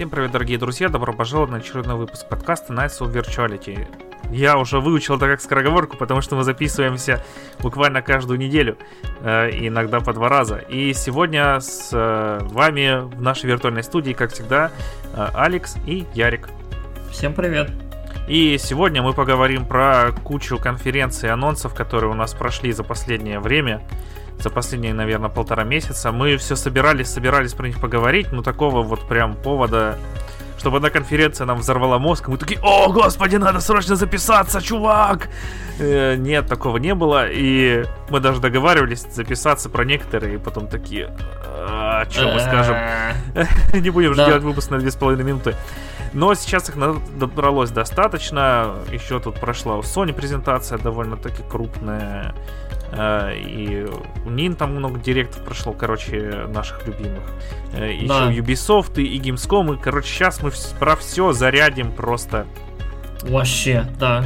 Всем привет, дорогие друзья, добро пожаловать на очередной выпуск подкаста Nights of Virtuality. Я уже выучил это как скороговорку, потому что мы записываемся буквально каждую неделю, э, иногда по два раза. И сегодня с э, вами в нашей виртуальной студии, как всегда, э, Алекс и Ярик. Всем привет. И сегодня мы поговорим про кучу конференций и анонсов, которые у нас прошли за последнее время за последние, наверное, полтора месяца. Мы все собирались, собирались про них поговорить, но такого вот прям повода, чтобы одна конференция нам взорвала мозг, мы такие, о, господи, надо срочно записаться, чувак! Э, нет, такого не было, и мы даже договаривались записаться про некоторые, и потом такие, а, что мы скажем? Не будем же делать выпуск на 2,5 минуты. Но сейчас их набралось достаточно. Еще тут прошла у Sony презентация довольно-таки крупная. Э, и у Нин там много директов прошло, короче, наших любимых. Э, Еще да. Ubisoft и Gamescom. И, короче, сейчас мы про все зарядим просто. Вообще, да.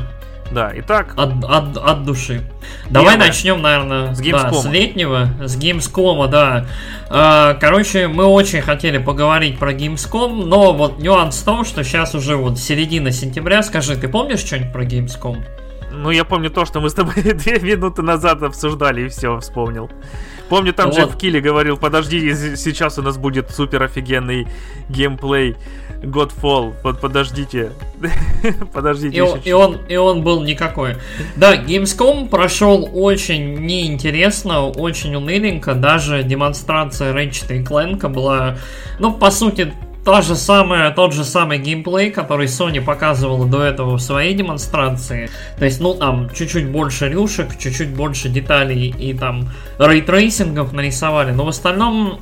Да, итак. От, от, от души. Давай Первое. начнем, наверное, с, да, с летнего, с Gamescom, да. А, короче, мы очень хотели поговорить про Gamescom, но вот нюанс в том, что сейчас уже вот середина сентября. Скажи, ты помнишь что-нибудь про Gamescom? Ну, я помню то, что мы с тобой две минуты назад обсуждали, и все, вспомнил. Помню, там вот. Джефф Килли говорил, подожди, сейчас у нас будет супер офигенный геймплей Godfall. Вот подождите. подождите. И он, и, он, и он был никакой. Да, Gamescom прошел очень неинтересно, очень уныленько. Даже демонстрация Ratchet и Clank была, ну, по сути, та же самая, тот же самый геймплей, который Sony показывала до этого в своей демонстрации. То есть, ну, там, чуть-чуть больше рюшек, чуть-чуть больше деталей и там рейтрейсингов нарисовали. Но в остальном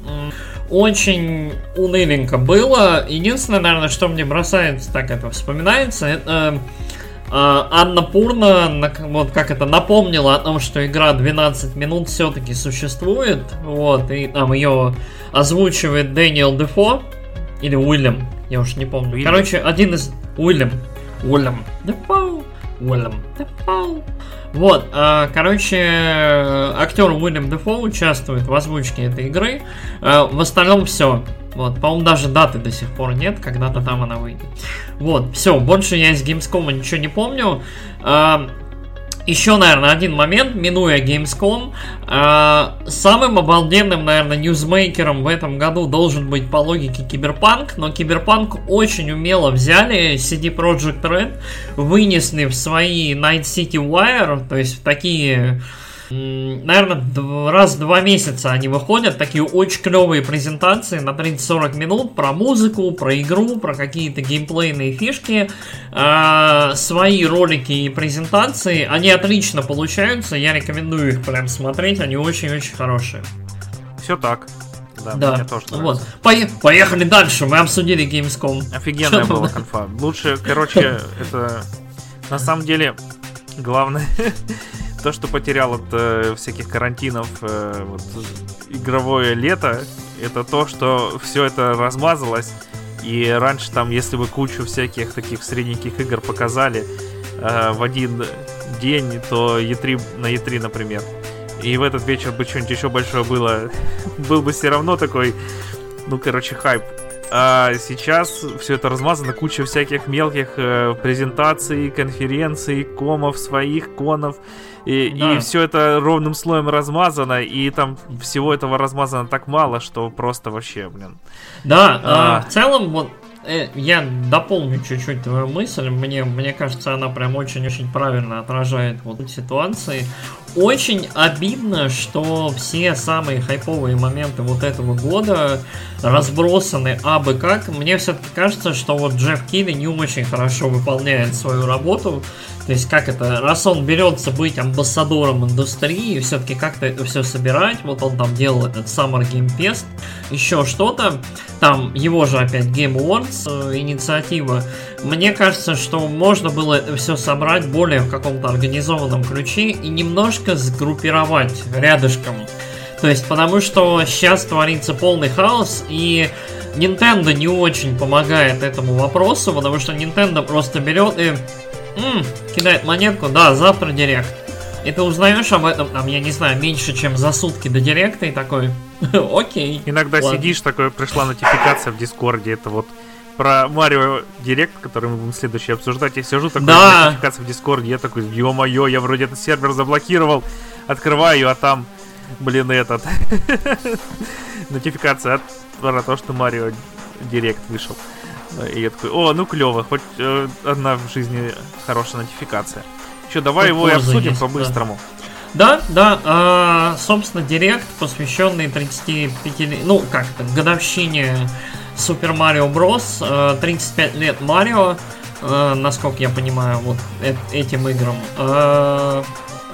очень уныленько было. Единственное, наверное, что мне бросается, так это вспоминается, это э, Анна Пурна, вот как это напомнила о том, что игра 12 минут все-таки существует, вот, и там ее озвучивает Дэниел Дефо, или Уильям, я уж не помню. Уильям. Короче, один из... Уильям. Уильям. Дефоу. Уильям. Дефоу. Вот, а, короче, актер Уильям Дефо участвует в озвучке этой игры. А, в остальном все. Вот, по-моему, даже даты до сих пор нет, когда-то там она выйдет. Вот, все, больше я из Gamescom ничего не помню. А, еще, наверное, один момент, минуя Gamescom. Э, самым обалденным, наверное, ньюзмейкером в этом году должен быть по логике Киберпанк, но Киберпанк очень умело взяли CD Projekt Red, вынесли в свои Night City Wire, то есть в такие наверное, раз в два месяца они выходят, такие очень клевые презентации на 30-40 минут про музыку, про игру, про какие-то геймплейные фишки, э, свои ролики и презентации, они отлично получаются, я рекомендую их прям смотреть, они очень-очень хорошие. Все так. Да, да. мне тоже Вот. По- поехали дальше, мы обсудили Gamescom. Офигенная была конфа. Лучше, короче, это на самом деле главное то, что потерял от э, всяких карантинов э, вот, игровое лето, это то, что все это размазалось. И раньше там, если бы кучу всяких таких средненьких игр показали э, в один день, то E3 на E3, например, и в этот вечер бы что-нибудь еще большое было, был бы все равно такой, ну, короче, хайп. А сейчас все это размазано, куча всяких мелких э, презентаций, конференций, комов своих, конов. И, да. и все это ровным слоем размазано, и там всего этого размазано так мало, что просто вообще, блин. Да, а... э, в целом, вот э, я дополню чуть-чуть твою мысль. Мне, мне кажется, она прям очень-очень правильно отражает вот ситуации. Очень обидно, что все самые хайповые моменты вот этого года разбросаны абы как. Мне все-таки кажется, что вот Джефф Килли не очень хорошо выполняет свою работу. То есть, как это, раз он берется быть амбассадором индустрии, все-таки как-то это все собирать, вот он там делал этот Summer Game Fest, еще что-то, там его же опять Game Awards э, инициатива, мне кажется, что можно было это все собрать более в каком-то организованном ключе и немножко сгруппировать рядышком. То есть, потому что сейчас творится полный хаос, и Nintendo не очень помогает этому вопросу, потому что Nintendo просто берет и м, кидает монетку, да, завтра Direct. И ты узнаешь об этом, там, я не знаю, меньше, чем за сутки до Direct а, и такой, окей. Иногда ладно. сидишь, такое, пришла нотификация в Discord е, это вот про Mario Direct, который мы будем следующий обсуждать. Я сижу такой Да. нотификация в Discord е, я такой, ё-моё, я вроде этот сервер заблокировал. Открываю, а там, блин, этот... Нотификация от про то, что Марио Директ вышел. И я такой, о, ну клево, хоть э, одна в жизни хорошая нотификация. Че, давай Хоть его и обсудим есть, да. по-быстрому. Да, да, а, собственно, директ, посвященный 35 лет, ну, как то годовщине Марио Брос, э, 35 лет Марио, э, насколько я понимаю, вот э- этим играм. Э,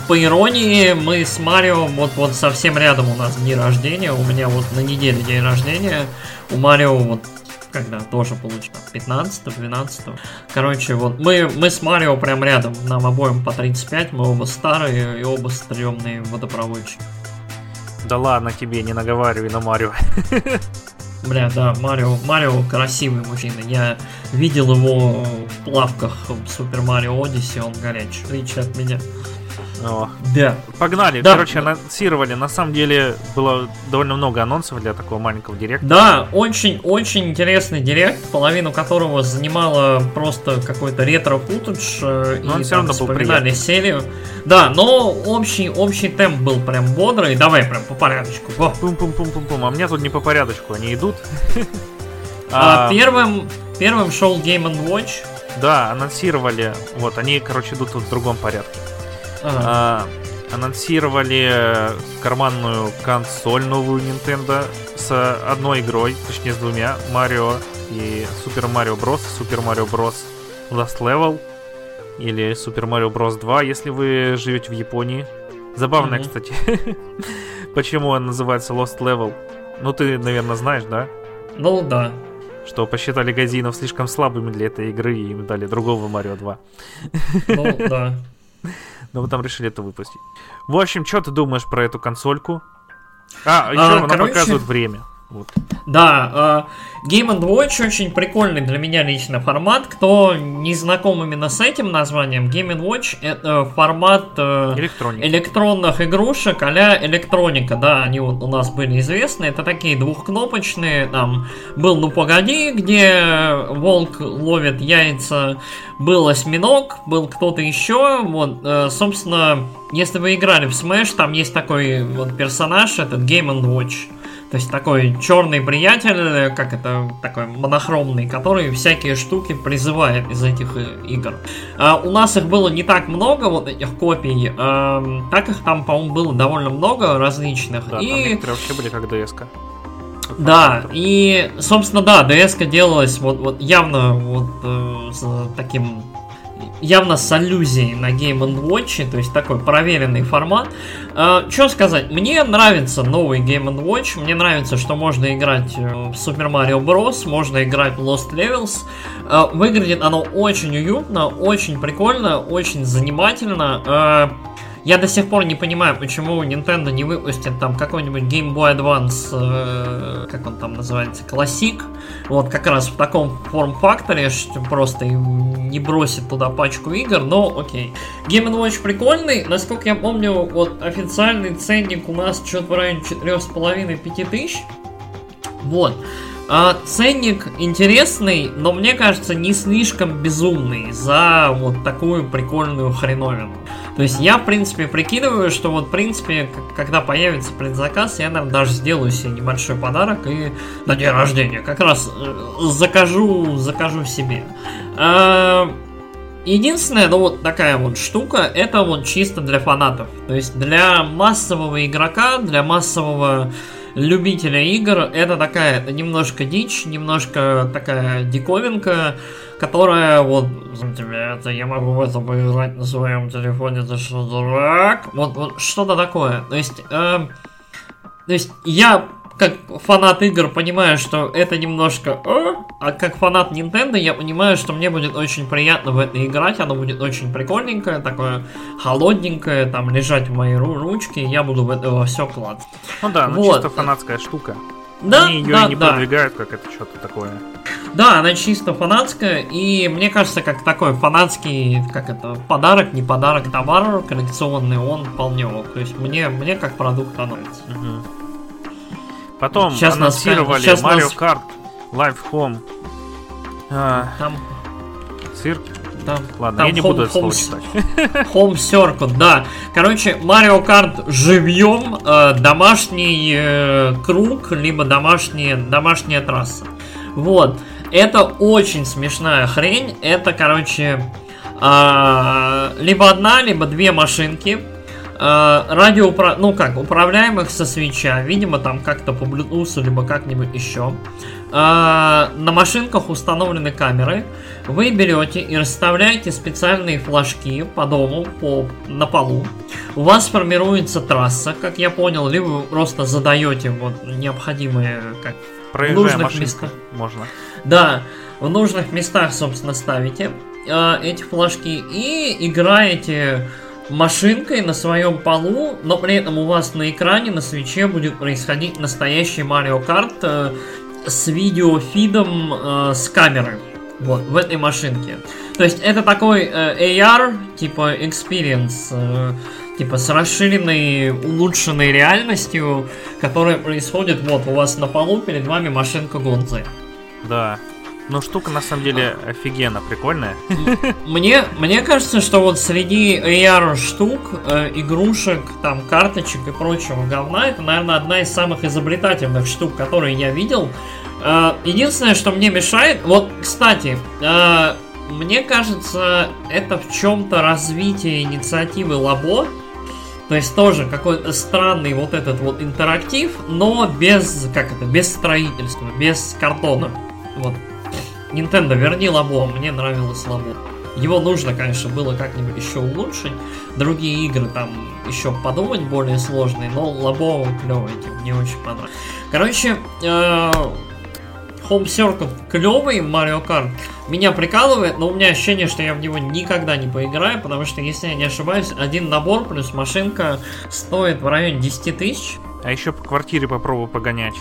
По иронии, мы с Марио вот, вот совсем рядом у нас дни рождения, у меня вот на неделе день рождения, у Марио вот когда тоже получил 15 12 Короче, вот мы, мы с Марио прям рядом, нам обоим по 35, мы оба старые и оба стрёмные водопроводчики. Да ладно тебе, не наговаривай на Марио. Бля, да, Марио, Марио красивый мужчина. Я видел его в плавках в Супер Марио Одиссе, он горячий, отличие от меня. О, Да. Погнали. Да. Короче, анонсировали. На самом деле было довольно много анонсов для такого маленького директа. Да, очень-очень интересный директ, половину которого занимала просто какой-то ретро-футаж э, Но он и всё там равно был вспоминали серию. Да, но общий, общий темп был прям бодрый. Давай прям по порядочку. Пум-пум-пум-пум-пум. А мне тут не по порядочку, они идут. А, А, первым, первым шел Game Watch. Да, анонсировали. Вот, они, короче, идут в другом порядке. А, анонсировали карманную консоль новую Nintendo с одной игрой, точнее с двумя, Марио и Супер Марио Брос, Супер Марио Брос Last Level или Супер Марио Брос 2, если вы живете в Японии. Забавно, Мгм. кстати, почему он называется Lost Level. Ну, ты, наверное, знаешь, да? Ну да. Что посчитали газинов слишком слабыми для этой игры и им дали другого Марио 2. Ну да. Но вы там решили это выпустить. В общем, что ты думаешь про эту консольку? А, еще А, она короче- показывает время. Вот. Да, э, Game Watch очень прикольный для меня лично формат. Кто не знаком именно с этим названием, Game Watch это формат э, электронных игрушек а электроника, да, они вот у нас были известны. Это такие двухкнопочные, там был Ну Погоди, где волк ловит яйца, был осьминог, был кто-то еще. Вот, э, собственно, если вы играли в Smash, там есть такой вот персонаж, этот Game Watch. То есть такой черный приятель, как это, такой монохромный, который всякие штуки призывает из этих э, игр. А, у нас их было не так много, вот этих копий, эм, так их там, по-моему, было довольно много различных. Да, там и некоторые вообще были как ДСК. да, и, собственно, да, ds делалась вот, вот явно вот э, с таким явно с аллюзией на Game Watch, то есть такой проверенный формат. Что сказать, мне нравится новый Game Watch, мне нравится, что можно играть э, в Super Mario Bros, можно играть в Lost Levels. Э, Выглядит оно очень уютно, очень прикольно, очень занимательно. Э, Я до сих пор не понимаю, почему Nintendo не выпустит там какой-нибудь Game Boy Advance, э, как он там называется, Classic, вот как раз в таком форм-факторе, что просто не бросит туда пачку игр, но окей. Game Watch прикольный, насколько я помню, вот официальный ценник у нас что-то в районе 4,5-5 тысяч. Вот. А, ценник интересный, но мне кажется не слишком безумный за вот такую прикольную хреновину. То есть я, в принципе, прикидываю, что вот, в принципе, когда появится предзаказ, я, наверное, даже сделаю себе небольшой подарок и на день рождения как раз э, закажу, закажу себе. А, Единственная, ну вот такая вот штука, это вот чисто для фанатов. То есть для массового игрока, для массового любителя игр, это такая немножко дичь, немножко такая диковинка, которая вот «За тебя это я могу в это поиграть на своем телефоне, ты что, дурак? Вот, вот что-то такое. То есть, эм, то есть я как фанат игр понимаю, что это немножко а как фанат Nintendo я понимаю, что мне будет очень приятно в это играть, оно будет очень прикольненькое, такое холодненькое, там лежать в моей ру- ручке, и я буду в это все класть. Ну да, ну Вот. чисто фанатская штука. Да, Они ее да, не да. продвигают, как это что-то такое. Да, она чисто фанатская, и мне кажется, как такой фанатский, как это, подарок, не подарок, товар коллекционный, он вполне ок. То есть мне, мне как продукт нравится. Мгм. Потом Сейчас нас- анонсировали сейчас Mario нас- Kart Live Home А, Там, цирк. там, Ладно, там я не home- буду это слово home- читать. Home Circuit, да. Короче, Mario Kart живьем, э, домашний э, круг, либо домашняя, домашняя трасса. Вот. Это очень смешная хрень. Это, короче, а, либо одна, либо две машинки. А, радиоупра... Ну как, управляемых со свеча. Видимо, там как-то по Bluetooth, либо как-нибудь еще. А, на машинках установлены камеры. Вы берете и расставляете специальные флажки по дому, по, на полу. У вас формируется трасса, как я понял, либо вы просто задаете вот необходимые как Проезжая нужных машинка. местах. Можно. да, в нужных местах, собственно, ставите э, эти флажки и играете машинкой на своем полу, но при этом у вас на экране, на свече будет происходить настоящий Mario Kart э, с видеофидом э, с камеры. Вот, в этой машинке. То есть это такой э, AR, типа experience, э, типа с расширенной, улучшенной реальностью, которая происходит вот у вас на полу, перед вами машинка Гонзы. Да. Ну, штука на самом деле офигенно прикольная. Мне, мне кажется, что вот среди AR штук, э, игрушек, там, карточек и прочего говна, это, наверное, одна из самых изобретательных штук, которые я видел. Э, единственное, что мне мешает, вот, кстати, э, мне кажется, это в чем-то развитие инициативы Лабо. То есть тоже какой-то странный вот этот вот интерактив, но без, как это, без строительства, без картона. Вот. Nintendo, верни Лабо, мне нравилось Лабо. Его нужно, конечно, было как-нибудь еще улучшить. Другие игры там еще подумать более сложные, но Лабо клевый, мне очень понравилось. Короче, э, Home Circuit клевый, Mario Kart меня прикалывает, но у меня ощущение, что я в него никогда не поиграю, потому что, если я не ошибаюсь, один набор плюс машинка стоит в районе 10 тысяч. А еще по квартире попробую погонять.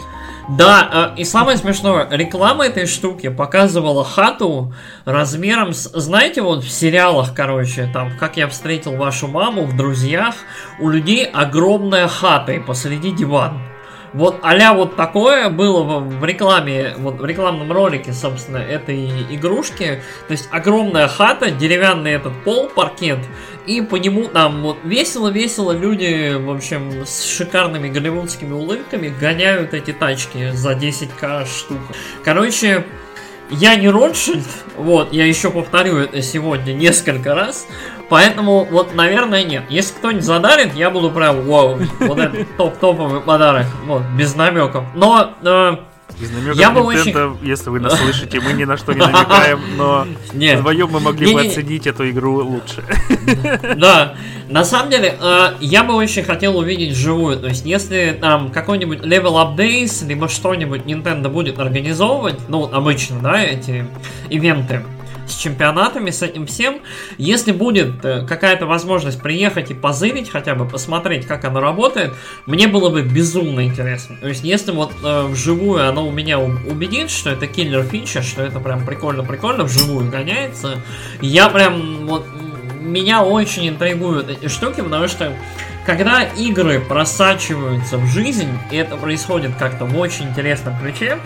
Да, э, и самое смешное, реклама этой штуки показывала хату размером с... Знаете, вот в сериалах, короче, там, как я встретил вашу маму в друзьях, у людей огромная хата и посреди диван. Вот а вот такое было в, рекламе, вот в рекламном ролике, собственно, этой игрушки. То есть огромная хата, деревянный этот пол, паркет, и по нему там вот весело-весело люди, в общем, с шикарными голливудскими улыбками гоняют эти тачки за 10к штука. Короче, я не Ротшильд, вот, я еще повторю это сегодня несколько раз, поэтому вот, наверное, нет. Если кто-нибудь задарит, я буду прям, вау, вот это топ-топовый подарок, вот, без намеков. Но э, Без намеков Я бы Nintendo, если вы нас слышите, мы ни на что не намекаем, но нет, вдвоем мы могли бы Не-не-не. оценить эту игру лучше. Да, на самом деле, э, я бы очень хотел увидеть вживую. То есть, если там какой-нибудь Level Up Days, либо что-нибудь Nintendo будет организовывать, ну, вот обычно, да, эти ивенты с чемпионатами, с этим всем, если будет э, какая-то возможность приехать и позырить, хотя бы посмотреть, как оно работает, мне было бы безумно интересно. То есть, если вот э, вживую оно у меня убедит, что это киллер фича, что это прям прикольно-прикольно, вживую гоняется, я прям вот меня очень интригуют эти штуки, потому что когда игры просачиваются в жизнь, и это происходит как-то в очень интересном ключе,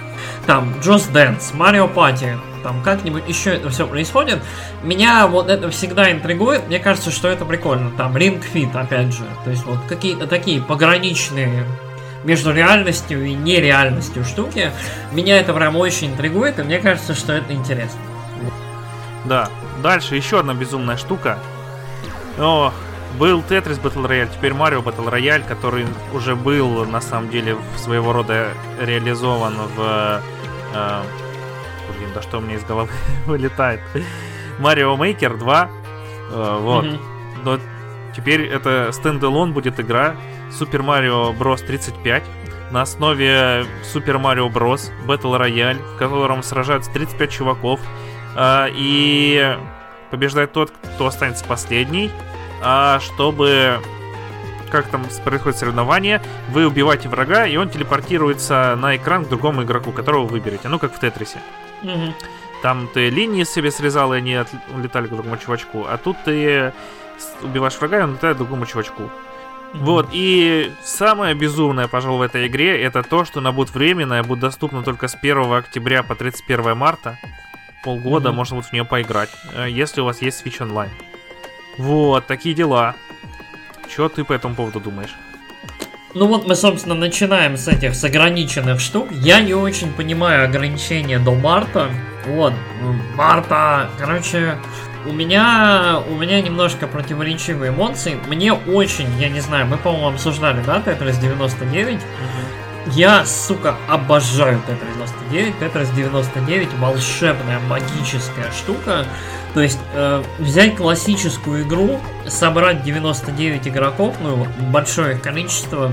там Just Dance, Mario Party, там как-нибудь еще это все происходит, меня вот это всегда интригует, мне кажется, что это прикольно, там Ring Fit, опять же, то есть вот какие-то такие пограничные между реальностью и нереальностью штуки, меня это прям очень интригует, и мне кажется, что это интересно. Да. Дальше еще одна безумная штука. Ох, был Tetris Battle Royale, теперь Mario Battle Royale, который уже был на самом деле своего рода реализован в... э, блин, да что у меня из головы вылетает? Mario Maker 2. э, вот. Мгм. Но теперь это стендалон будет игра Super Mario Bros. 35 на основе Super Mario Bros. Battle Royale, в котором сражаются 35 чуваков. А, и побеждает тот, кто останется последний. А чтобы как там происходит соревнование, вы убиваете врага, и он телепортируется на экран к другому игроку, которого вы выберете. Ну, как в Тетрисе. Мгм. Там ты линии себе срезал, и они улетали к другому чувачку. А тут ты убиваешь врага, и он летает к другому чувачку. Вот, и самое безумное, пожалуй, в этой игре, это то, что она будет временная, будет доступна только с 1 октября по 31 марта. полгода mm-hmm. можно будет в нее поиграть, э, если у вас есть Switch Online. Вот, такие дела. Что ты по этому поводу думаешь? Ну вот мы, собственно, начинаем с этих с ограниченных штук. Я не очень понимаю ограничения до марта. Вот, марта, короче, у меня, у меня немножко противоречивые эмоции. Мне очень, я не знаю, мы, по-моему, обсуждали, да, Tetris 99. Угу. Я, сука, обожаю Tetris 99. Tetris 99 волшебная, магическая штука. То есть э, взять классическую игру, собрать 99 игроков, ну, большое количество,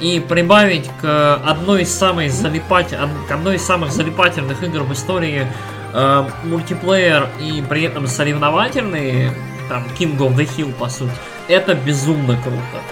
и прибавить к одной из самых залипать, к одной из самых залипательных игр в истории э, мультиплеер и при этом соревновательный, там, King of the Hill, по сути, это безумно круто.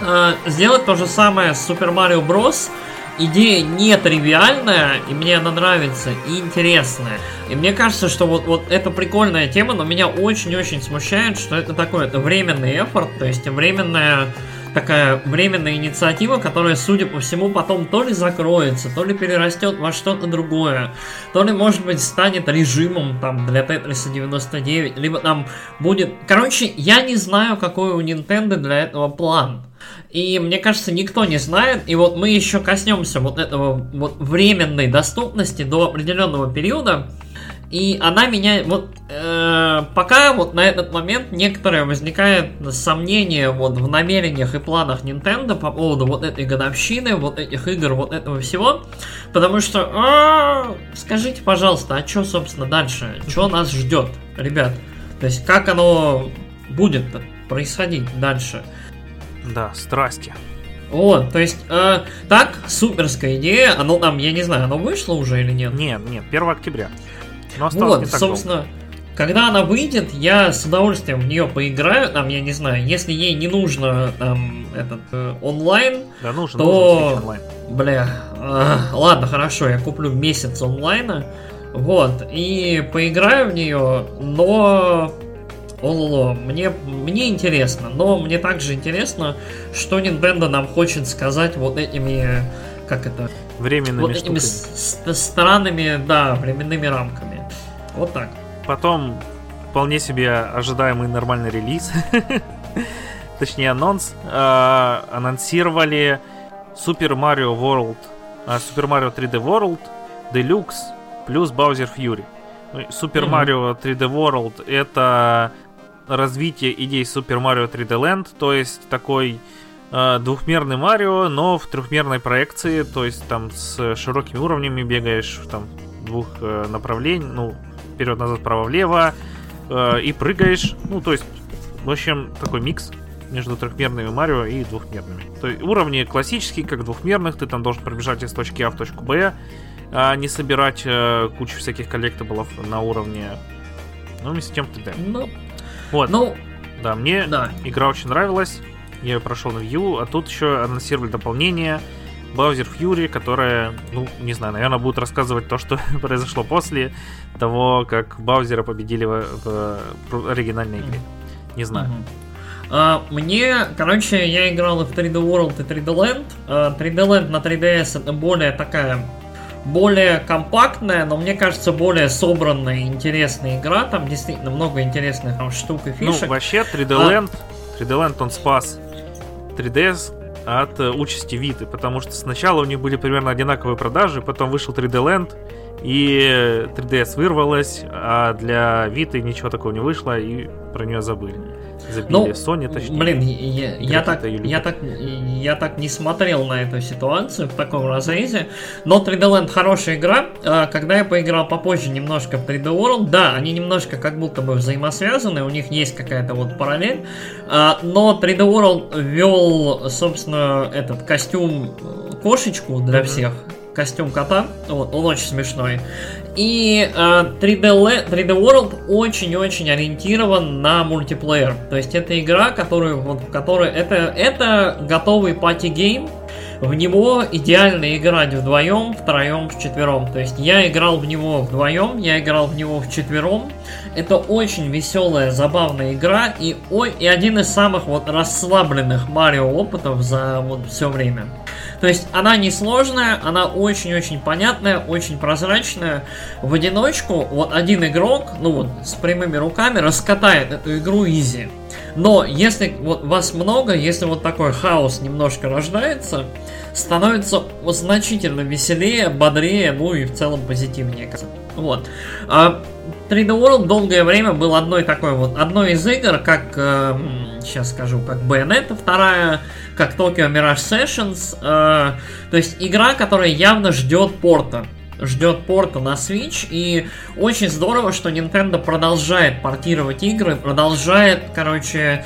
Э, сделать то же самое с Super Mario Bros. Идея не тривиальная, и мне она нравится, и интересная. И мне кажется, что вот, вот это прикольная тема, но меня очень-очень смущает, что это такой это временный эфорт, то есть временная такая временная инициатива, которая, судя по всему, потом то ли закроется, то ли перерастет во что-то другое, то ли, может быть, станет режимом там для Tetris 99, либо там будет... Короче, я не знаю, какой у Nintendo для этого план. И мне кажется, никто не знает. И вот мы еще коснемся вот этого вот временной доступности до определенного периода. И она меня вот э, пока вот на этот момент некоторое возникает сомнение вот в намерениях и планах Nintendo по поводу вот этой годовщины, вот этих игр, вот этого всего, потому что а, скажите, пожалуйста, а что собственно дальше, что нас ждет, ребят, то есть как оно будет происходить дальше? Да, страсти. Вот, то есть, э, так, суперская идея, оно там, я не знаю, оно вышло уже или нет? Нет, нет, 1 октября. Но вот, не так собственно, долго. когда она выйдет, я с удовольствием в нее поиграю, там, я не знаю, если ей не нужно там этот э, онлайн, да, нужен, то, нужен онлайн. бля, э, ладно, хорошо, я куплю месяц онлайна, вот, и поиграю в нее, но Ололо, мне, мне интересно, но мне также интересно, что Nintendo нам хочет сказать вот этими, как это... Временными вот этими странными, да, временными рамками. Вот так. Потом вполне себе ожидаемый нормальный релиз. Точнее, анонс. Э, анонсировали Super Mario World, э, Super Mario 3D World, Deluxe плюс Bowser Fury. Super Mario 3D World это развитие идей Super Mario 3D Land, то есть такой э, двухмерный Марио, но в трехмерной проекции, то есть там с широкими уровнями бегаешь там двух э, направлений, ну вперед-назад, право-влево э, и прыгаешь, ну то есть в общем такой микс между трехмерными Марио и двухмерными. То есть уровни классические, как двухмерных, ты там должен пробежать из точки А в точку Б, а не собирать э, кучу всяких коллектаблов на уровне ну, вместе с тем 3D. Ну, вот. Ну, да, мне да. игра очень нравилась. Я ее прошел на View, а тут еще анонсировали дополнение Bowser Fury, которое, ну, не знаю, наверное, будет рассказывать то, что произошло после того, как Баузера победили в, в оригинальной игре. Не знаю. Uh, мне, короче, я играл в 3D World, и 3D Land. Uh, 3D Land на 3DS это более такая более компактная, но мне кажется, более собранная и интересная игра. Там действительно много интересных там, штук и ну, фишек. Ну, вообще, 3D Land, а... 3D Land он спас 3DS от uh, участи Виты, потому что сначала у них были примерно одинаковые продажи, потом вышел 3D Land, и 3DS вырвалась, а для Виты ничего такого не вышло, и про нее забыли забили ну, Sony, точнее. Блин, я, я, так, я, так, я так не смотрел на эту ситуацию в таком разрезе, но 3D Land хорошая игра. А, когда я поиграл попозже немножко в 3D World, да, они немножко как будто бы взаимосвязаны, у них есть какая-то вот параллель, а, но 3D World ввел, собственно, этот костюм кошечку для mm-hmm. всех, костюм кота. Вот, он очень смешной. И э, 3D, 3D World очень-очень ориентирован на мультиплеер. То есть это игра, которую, вот, в которой это, это готовый party game. В него идеально играть вдвоем, втроем, вчетвером. То есть я играл в него вдвоем, я играл в него вчетвером. Это очень веселая, забавная игра и, ой, и один из самых вот расслабленных Марио опытов за вот все время. То есть она не сложная, она очень-очень понятная, очень прозрачная. В одиночку вот один игрок, ну вот с прямыми руками раскатает эту игру изи. Но если вот вас много, если вот такой хаос немножко рождается, становится значительно веселее, бодрее, ну и в целом позитивнее. Вот. А 3D World долгое время был одной такой вот, одной из игр, как, э, сейчас скажу, как Bayonetta вторая, как Tokyo Mirage Sessions, э, то есть игра, которая явно ждет порта ждет порта на Switch, и очень здорово, что Nintendo продолжает портировать игры, продолжает, короче,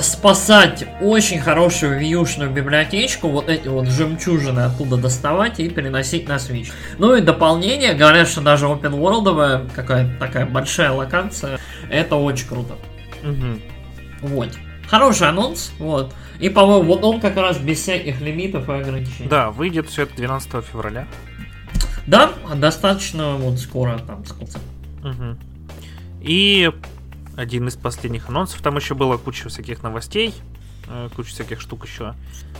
спасать очень хорошую вьюшную библиотечку, вот эти вот жемчужины оттуда доставать и переносить на Switch. Ну и дополнение, говорят, что даже open world какая-то такая большая локация, это очень круто. Угу. Вот. Хороший анонс, вот. И, по-моему, вот он как раз без всяких лимитов и ограничений. Да, выйдет все это 12 февраля. Да, достаточно вот скоро там сколько. Угу. И один из последних анонсов. Там еще было куча всяких новостей, э, куча всяких штук еще.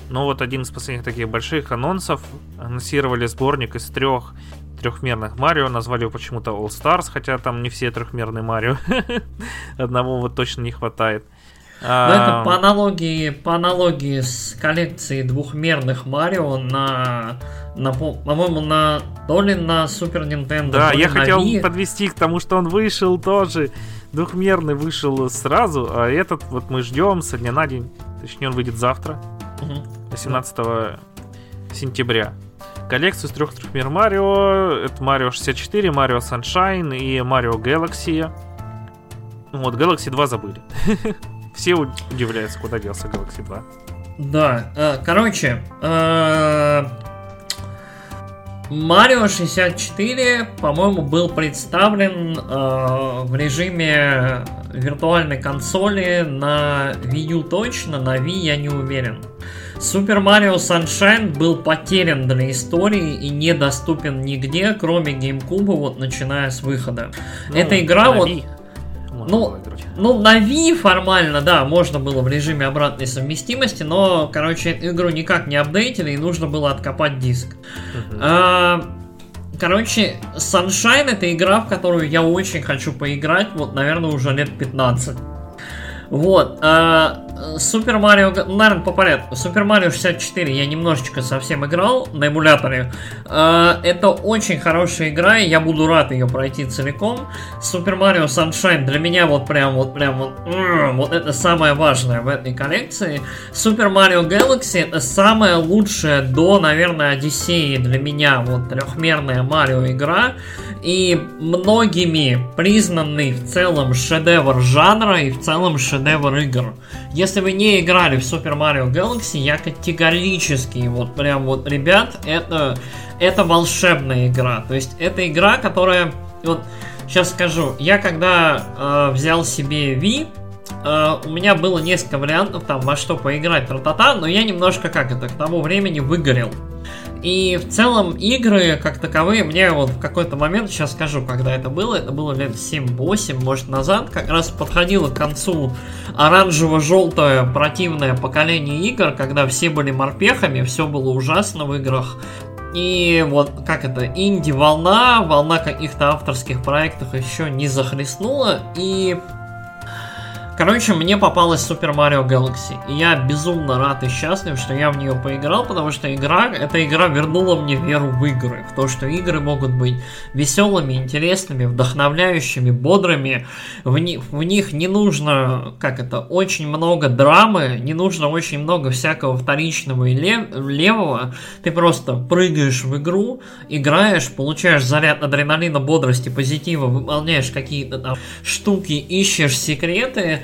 Но вот один из последних таких больших анонсов анонсировали сборник из трех трехмерных Марио, назвали его почему-то All Stars, хотя там не все трехмерные Марио. Одного вот точно не хватает. Ну, это по аналогии, по аналогии с коллекцией двухмерных Марио на, на по-моему, на то ли на Супер Nintendo. Да, я хотел Wii. подвести к тому, что он вышел тоже. Двухмерный вышел сразу, а этот вот мы ждем со дня на день. Точнее, он выйдет завтра, 18 сентября. Коллекцию с трех трехмер Марио. Это Марио 64, Марио Sunshine и Марио Galaxy. Вот, Galaxy 2 забыли. Все удивляются, куда делся Galaxy 2. Да, э, короче, э, Марио 64, по-моему, был представлен э, в режиме виртуальной консоли на Wii U точно, на Wii я не уверен. Super Mario Sunshine был потерян для истории и недоступен нигде, кроме GameCube, вот начиная с выхода. Ну, Эта игра вот... Wii ну, ну, на Wii формально, да, можно было в режиме обратной совместимости, но, короче, игру никак не апдейтили, и нужно было откопать диск. Uh-huh. А, короче, Sunshine это игра, в которую я очень хочу поиграть, вот, наверное, уже лет 15. Вот. А, Супер Марио, наверное, по порядку. Супер Марио 64 я немножечко совсем играл на эмуляторе. А, это очень хорошая игра, и я буду рад ее пройти целиком. Супер Марио Sunshine для меня вот прям вот прям вот, вот это самое важное в этой коллекции. Супер Марио Galaxy это самая лучшая до, наверное, Одиссеи для меня вот трехмерная Марио игра и многими признанный в целом шедевр жанра и в целом шедевр игр. Если вы не играли в Super Mario Galaxy, я категорически, вот прям вот, ребят, это, это волшебная игра. То есть это игра, которая, вот, сейчас скажу, я когда э, взял себе Wii, э, у меня было несколько вариантов там во что поиграть, тра-та-та, но я немножко, как это, к тому времени выгорел. И в целом игры, как таковые, мне вот в какой-то момент, сейчас скажу, когда это было, это было лет 7-8, может, назад, как раз подходило к концу оранжево-желтое противное поколение игр, когда все были морпехами, все было ужасно в играх, и вот как это, инди-волна, волна каких-то авторских проектов еще не захлестнула, и Короче, мне попалась Super Mario Galaxy. И я безумно рад и счастлив, что я в нее поиграл, потому что игра, эта игра вернула мне веру в игры. В то, что игры могут быть веселыми, интересными, вдохновляющими, бодрыми. В, ни, в них не нужно, как это, очень много драмы, не нужно очень много всякого вторичного и лев, левого. Ты просто прыгаешь в игру, играешь, получаешь заряд адреналина, бодрости, позитива, выполняешь какие-то там штуки, ищешь секреты,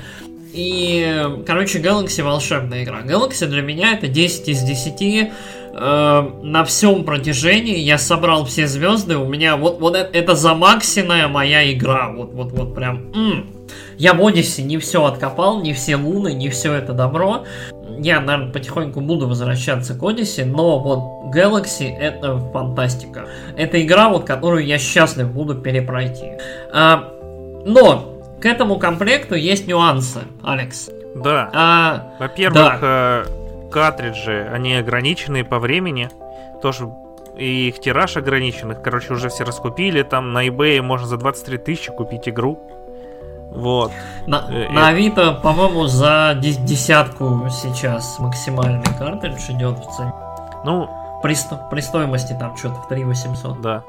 и, короче, Galaxy волшебная игра. Galaxy для меня это 10 из 10. Э, на всем протяжении я собрал все звезды. У меня вот, вот это, это замаксенная моя игра. Вот, вот, вот прям. М-м. Я в Одиссе не все откопал, не все луны, не все это добро. Я, наверное, потихоньку буду возвращаться к Одиссе, но вот Galaxy это фантастика. Это игра, вот, которую я счастлив буду перепройти. А, но к этому комплекту есть нюансы, Алекс. Да. А, Во-первых, да. Э, картриджи, они ограниченные по времени, тоже и их тираж ограниченных, короче, уже все раскупили, там на eBay можно за 23 тысячи купить игру, вот. На, э, на Авито, по-моему, за десятку сейчас максимальный картридж идет в цене. Ну, при, при стоимости там что-то в 3 800. Да.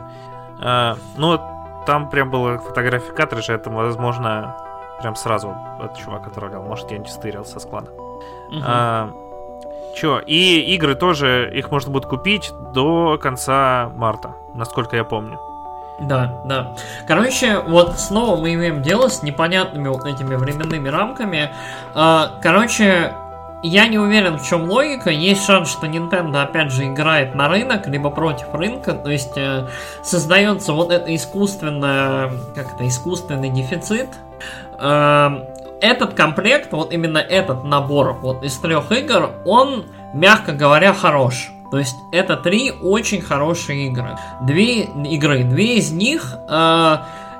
А, ну, там прям была фотография картриджа, это, возможно, прям сразу от чувака троллил. Может, я не стырил со склада. Угу. А, чё, и игры тоже, их можно будет купить до конца марта, насколько я помню. Да, да. Короче, вот снова мы имеем дело с непонятными вот этими временными рамками. А, короче, я не уверен, в чем логика. Есть шанс, что Nintendo опять же играет на рынок, либо против рынка. То есть э, создается вот это искусственное, как это, искусственный дефицит. Э, этот комплект, вот именно этот набор вот из трех игр, он, мягко говоря, хорош. То есть это три очень хорошие игры. Две игры, две из них э,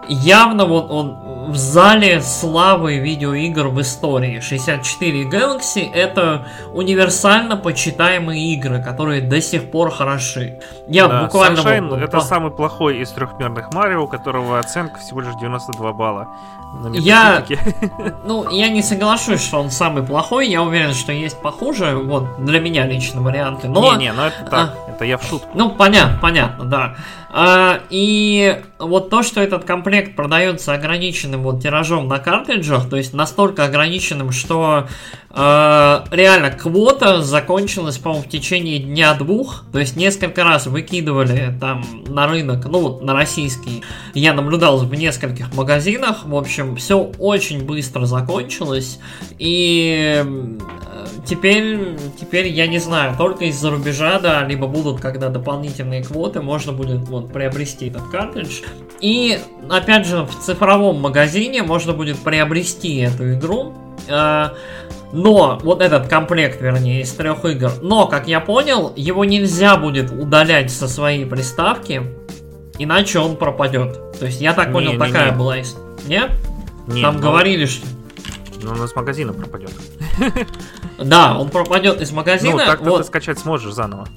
явно вот он в зале славы видеоигр в истории. 64 Galaxy это универсально почитаемые игры, которые до сих пор хороши. Я да, буквально... Sunshine вот, это по... самый плохой из трехмерных Марио, у которого оценка всего лишь 92 балла. Я, ну, я не соглашусь, что он самый плохой. Я уверен, что есть похуже. Вот для меня лично варианты. Но... Не, не, ну это так. А, это я в шутку. Ну понятно, понятно, да. А, и вот то, что этот комплект продается ограниченным вот тиражом на картриджах, то есть настолько ограниченным, что э, реально квота закончилась, по-моему, в течение дня-двух, то есть несколько раз выкидывали там на рынок, ну, на российский, я наблюдал в нескольких магазинах, в общем, все очень быстро закончилось, и теперь, теперь я не знаю, только из-за рубежа, да, либо будут, когда дополнительные квоты, можно будет вот приобрести этот картридж. И, опять же, в цифровом магазине можно будет приобрести эту игру. Э, но, вот этот комплект, вернее, из трех игр. Но, как я понял, его нельзя будет удалять со своей приставки, иначе он пропадет. То есть, я так понял, не, такая не. была... Нет? Нет, Там но... говорили, что... Ну, он из магазина пропадет. Да, он пропадет из магазина. Ну, так вот. ты скачать сможешь заново.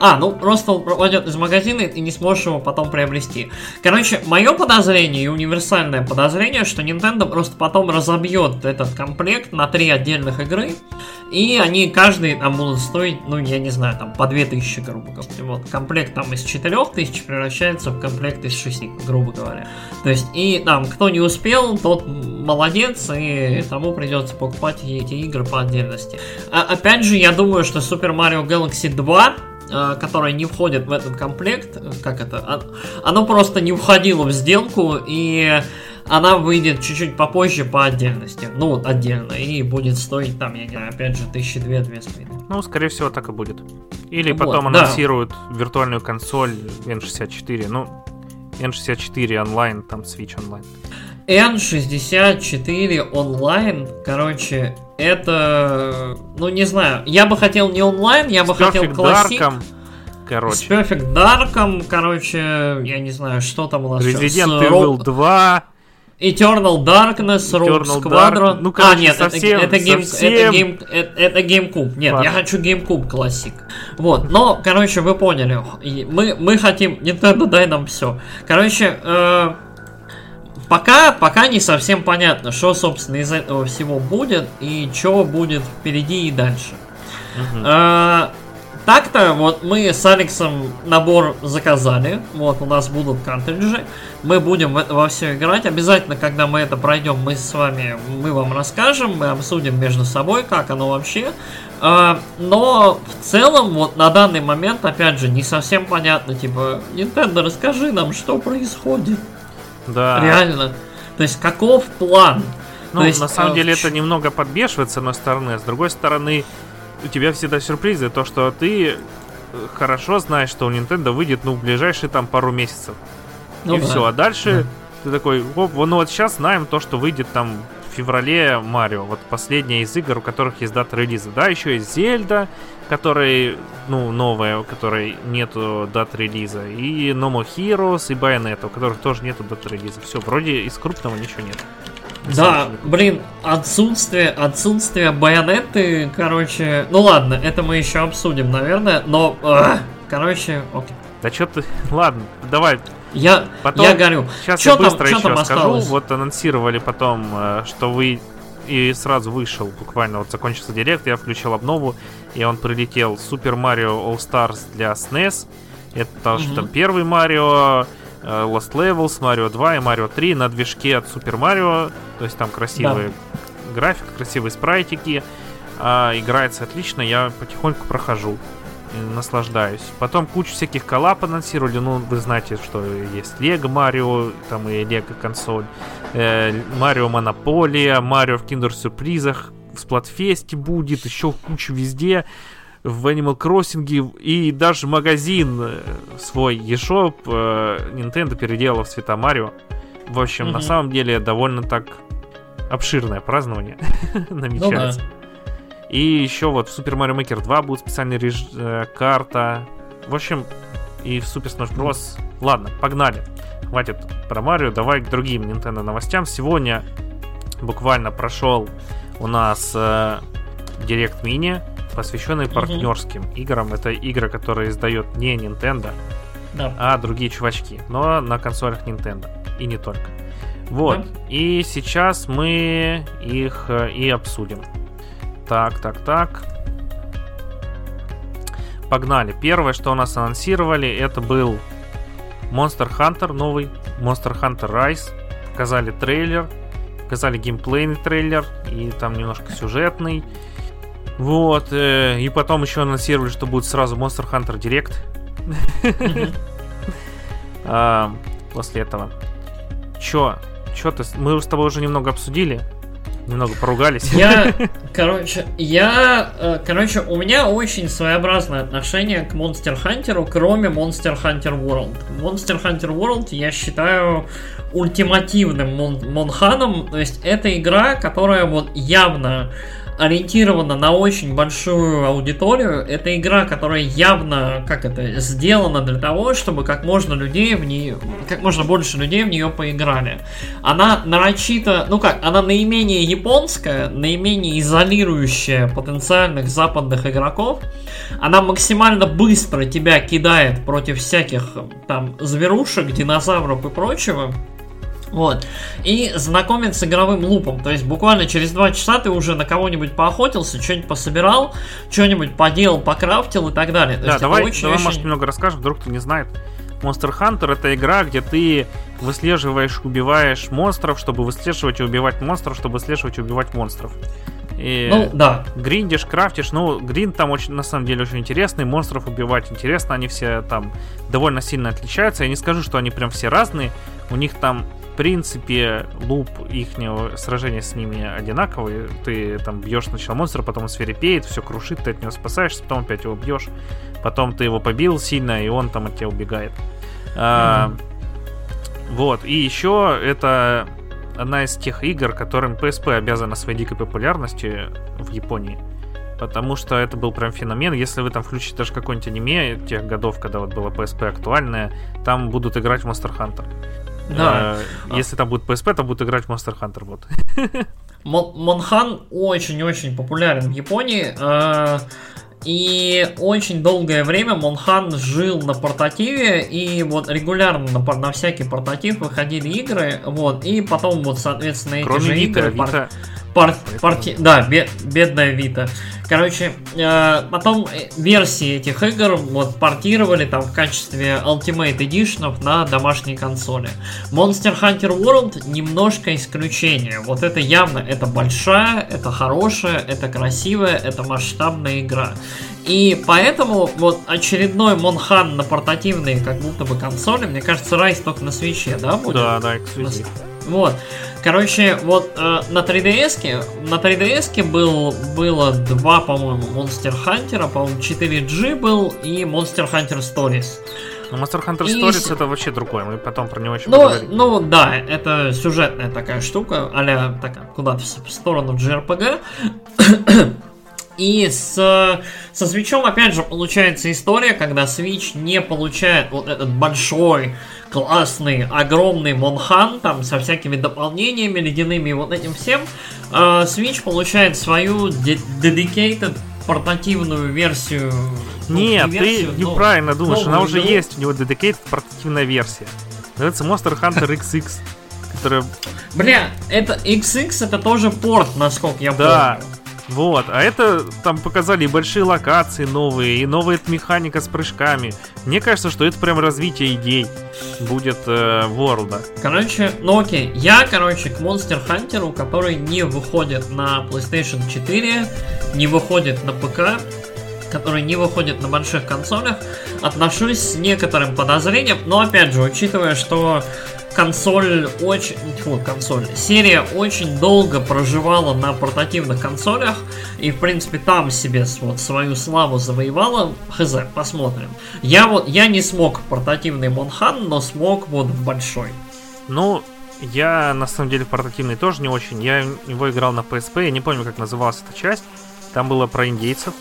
А, ну просто он пропадет из магазина и не сможешь его потом приобрести. Короче, мое подозрение и универсальное подозрение, что Nintendo просто потом разобьет этот комплект на три отдельных игры, и они каждый там будут стоить, ну, я не знаю, там по 2000, грубо говоря. Вот, комплект там из 4000 превращается в комплект из 6, грубо говоря. То есть, и там, кто не успел, тот молодец, и тому придется покупать эти игры по отдельности. А, опять же, я думаю, что Super Mario Galaxy 2 Э, которое не входит в этот комплект, э, как это, а, оно просто не входило в сделку, и она выйдет чуть-чуть попозже по отдельности. Ну, вот отдельно. И будет стоить там, я не знаю, опять же, тысячи две, две с Ну, скорее всего, так и будет. Или вот, потом да. анонсируют виртуальную консоль N64. Ну, N64 онлайн, там Switch онлайн. N64 онлайн, короче, это, ну не знаю, я бы хотел не онлайн, я бы С хотел классик. Dark'ом, короче. С Perfect Dark'ом, короче, я не знаю, что там у нас Resident Evil 2. Eternal Darkness, Rogue Squadron. Dark... Ну, короче, а, нет, совсем, это, это, game, совсем... это, game, это, это GameCube. Нет, Ладно. я хочу GameCube Classic. Вот, но, короче, вы поняли. Мы, мы хотим... Nintendo, дай нам все. Короче, э, Пока, пока не совсем понятно, что, собственно, из этого всего будет и что будет впереди и дальше. Угу. А, так-то вот мы с Алексом набор заказали. Вот у нас будут картриджи. Мы будем во все играть. Обязательно, когда мы это пройдем, мы с вами, мы вам расскажем, мы обсудим между собой, как оно вообще. А, но в целом, вот на данный момент, опять же, не совсем понятно, типа, Nintendo, расскажи нам, что происходит. Да. Реально. То есть каков план? Ну, есть, на самом э, деле это немного подбешивает с одной стороны, а с другой стороны у тебя всегда сюрпризы, то что ты э, хорошо знаешь, что у Nintendo выйдет, ну, в ближайшие там пару месяцев. Ну, и да. все, а дальше да. ты такой, оп, ну вот сейчас знаем то, что выйдет там в феврале Марио, вот последняя из игр, у которых есть дата релиза. Да, еще есть Зельда, которой, ну, новая, у которой нету дат релиза, и No More Heroes, и Bayonetta, у которых тоже нету дат релиза. Все, вроде из крупного ничего нет. Да, блин, отсутствие, отсутствие байонеты, короче... Ну ладно, это мы еще обсудим, наверное, но... Э, короче, окей. Да что ты... Ладно, давай. Я, потом, я горю. Сейчас чё я там, быстро чё еще там скажу. осталось? Вот анонсировали потом, э, что вы... И сразу вышел, буквально вот закончился директ, я включил обнову, и он прилетел Super Mario All Stars для SNES. Это то, что Мгм. там первый Марио, э, Lost Levels, Mario 2 и Mario 3 на движке от Super Mario. То есть там красивый график, красивые спрайтики. А, играется отлично, я потихоньку прохожу наслаждаюсь. Потом кучу всяких коллаб анонсировали. Ну, вы знаете, что есть Lego Mario, там и Лего консоль, э, Марио Монополия, Марио в Киндер Сюрпризах, в Сплатфесте будет, еще кучу везде в Animal Crossing и даже магазин э, свой eShop э, Nintendo переделала в цвета Марио. В общем, на Мгм. самом деле довольно так обширное празднование намечается. И еще вот в Super Mario Maker 2 будет специальная реж- э, карта. В общем, и в Super Smash Bros. Ладно, погнали. Хватит про Марио, давай к другим Nintendo новостям. Сегодня буквально прошел у нас э, Direct Mini, посвященный Мгм. партнерским играм. Это игры, которые издает не Nintendo, Да. а другие чувачки, но на консолях Nintendo. И не только. Вот. И сейчас мы их э, и обсудим. Так, так, так. Погнали. Первое, что у нас анонсировали, это был Monster Hunter новый. Monster Hunter Rise. Показали трейлер. Показали геймплейный трейлер. И там немножко сюжетный. Вот. э, И потом еще анонсировали, что будет сразу Monster Hunter Direct. А, после этого. Чё? Чё ты? Мы с тобой уже немного обсудили. Немного поругались. Я, короче, я, э, короче, у меня очень своеобразное отношение к Monster Hunter, кроме Monster Hunter World. Monster Hunter World я считаю ультимативным мон- Монханом, то есть это игра, которая вот явно ориентирована на очень большую аудиторию. Это игра, которая явно, как это, сделана для того, чтобы как можно людей в нее, как можно больше людей в нее поиграли. Она нарочито, ну как, она наименее японская, наименее изолирующая потенциальных западных игроков. Она максимально быстро тебя кидает против всяких там зверушек, динозавров и прочего. Вот. И знакомит с игровым лупом. То есть буквально через два часа ты уже на кого-нибудь поохотился, что-нибудь пособирал, что-нибудь поделал, покрафтил и так далее. То Да, есть давай, очень- давай, очень- может, немного расскажем, вдруг кто не знает. Monster Hunter это игра, где ты выслеживаешь, убиваешь монстров, чтобы выслеживать и убивать монстров, чтобы выслеживать и убивать монстров. И Ну, да. гриндишь, крафтишь, ну, гринд там очень, на самом деле, очень интересный, монстров убивать интересно, они все там довольно сильно отличаются. Я не скажу, что они прям все разные, у них там, принципе, луп их сражения с ними одинаковый. Ты там бьешь сначала монстра, потом он свирепеет, все крушит, ты от него спасаешься, потом опять его бьешь, потом ты его побил сильно, и он там от тебя убегает. А, вот, и еще это одна из тех игр, которым PSP обязана своей дикой популярностью в Японии. Потому что это был прям феномен. Если вы там включите даже какой-нибудь аниме тех годов, когда вот было PSP актуальное, там будут играть в Monster Hunter. Да. Э, Если там будет PSP, там будут играть в Monster Hunter. Вот. Мон- Монхан очень-очень популярен в Японии. э, И очень долгое время Монхан жил на портативе, и вот регулярно на, на всякий портатив выходили игры, вот, и потом вот, соответственно, эти Кроме же Вита, игры... Вита Пар- Поэтому- парти- Да, бе- бедная Вита. Короче, э, потом э, версии этих игр вот портировали там в качестве Ultimate Edition на домашней консоли. Monster Hunter World немножко исключение. Вот это явно, это большая, это хорошая, это красивая, это масштабная игра. И поэтому вот очередной Монхан на портативные как будто бы консоли, мне кажется, Райс только на свече, да, будет? Да, да, эксклюзив. Вот. Короче, вот э, на 3DS, на 3DS был, было два, по-моему, Monster Hunter, по-моему, 4G был и Monster Hunter Stories. Но Monster Hunter И Stories это вообще другое. Мы потом про него еще Ну, поговорим. ну да, это сюжетная такая штука, а такая куда-то в сторону JRPG. И с, со свечом, опять же, получается история, когда Switch не получает вот этот большой, классный, огромный Монхан, там, со всякими дополнениями, ледяными и вот этим всем. Э, Switch получает свою dedicated портативную версию. Ну, Нет, не версию, ты неправильно но, думаешь, она уже игру. есть, у него dedicated портативная версия. Называется Monster Hunter XX, которая... Бля, это XX это тоже порт, насколько я да. помню. Вот, а это там показали и большие локации новые, и новая механика с прыжками. Мне кажется, что это прям развитие идей будет э, World. Короче, ну окей, я, короче, к Monster Hunter, который не выходит на PlayStation 4, не выходит на ПК, который не выходит на больших консолях, отношусь с некоторым подозрением, но опять же, учитывая, что консоль очень... Фу, консоль. Серия очень долго проживала на портативных консолях. И, в принципе, там себе вот свою славу завоевала. Хз, посмотрим. Я вот, я не смог портативный Монхан, но смог вот в большой. Ну, я, на самом деле, портативный тоже не очень. Я его играл на PSP, я не помню, как называлась эта часть. Там было про индейцев.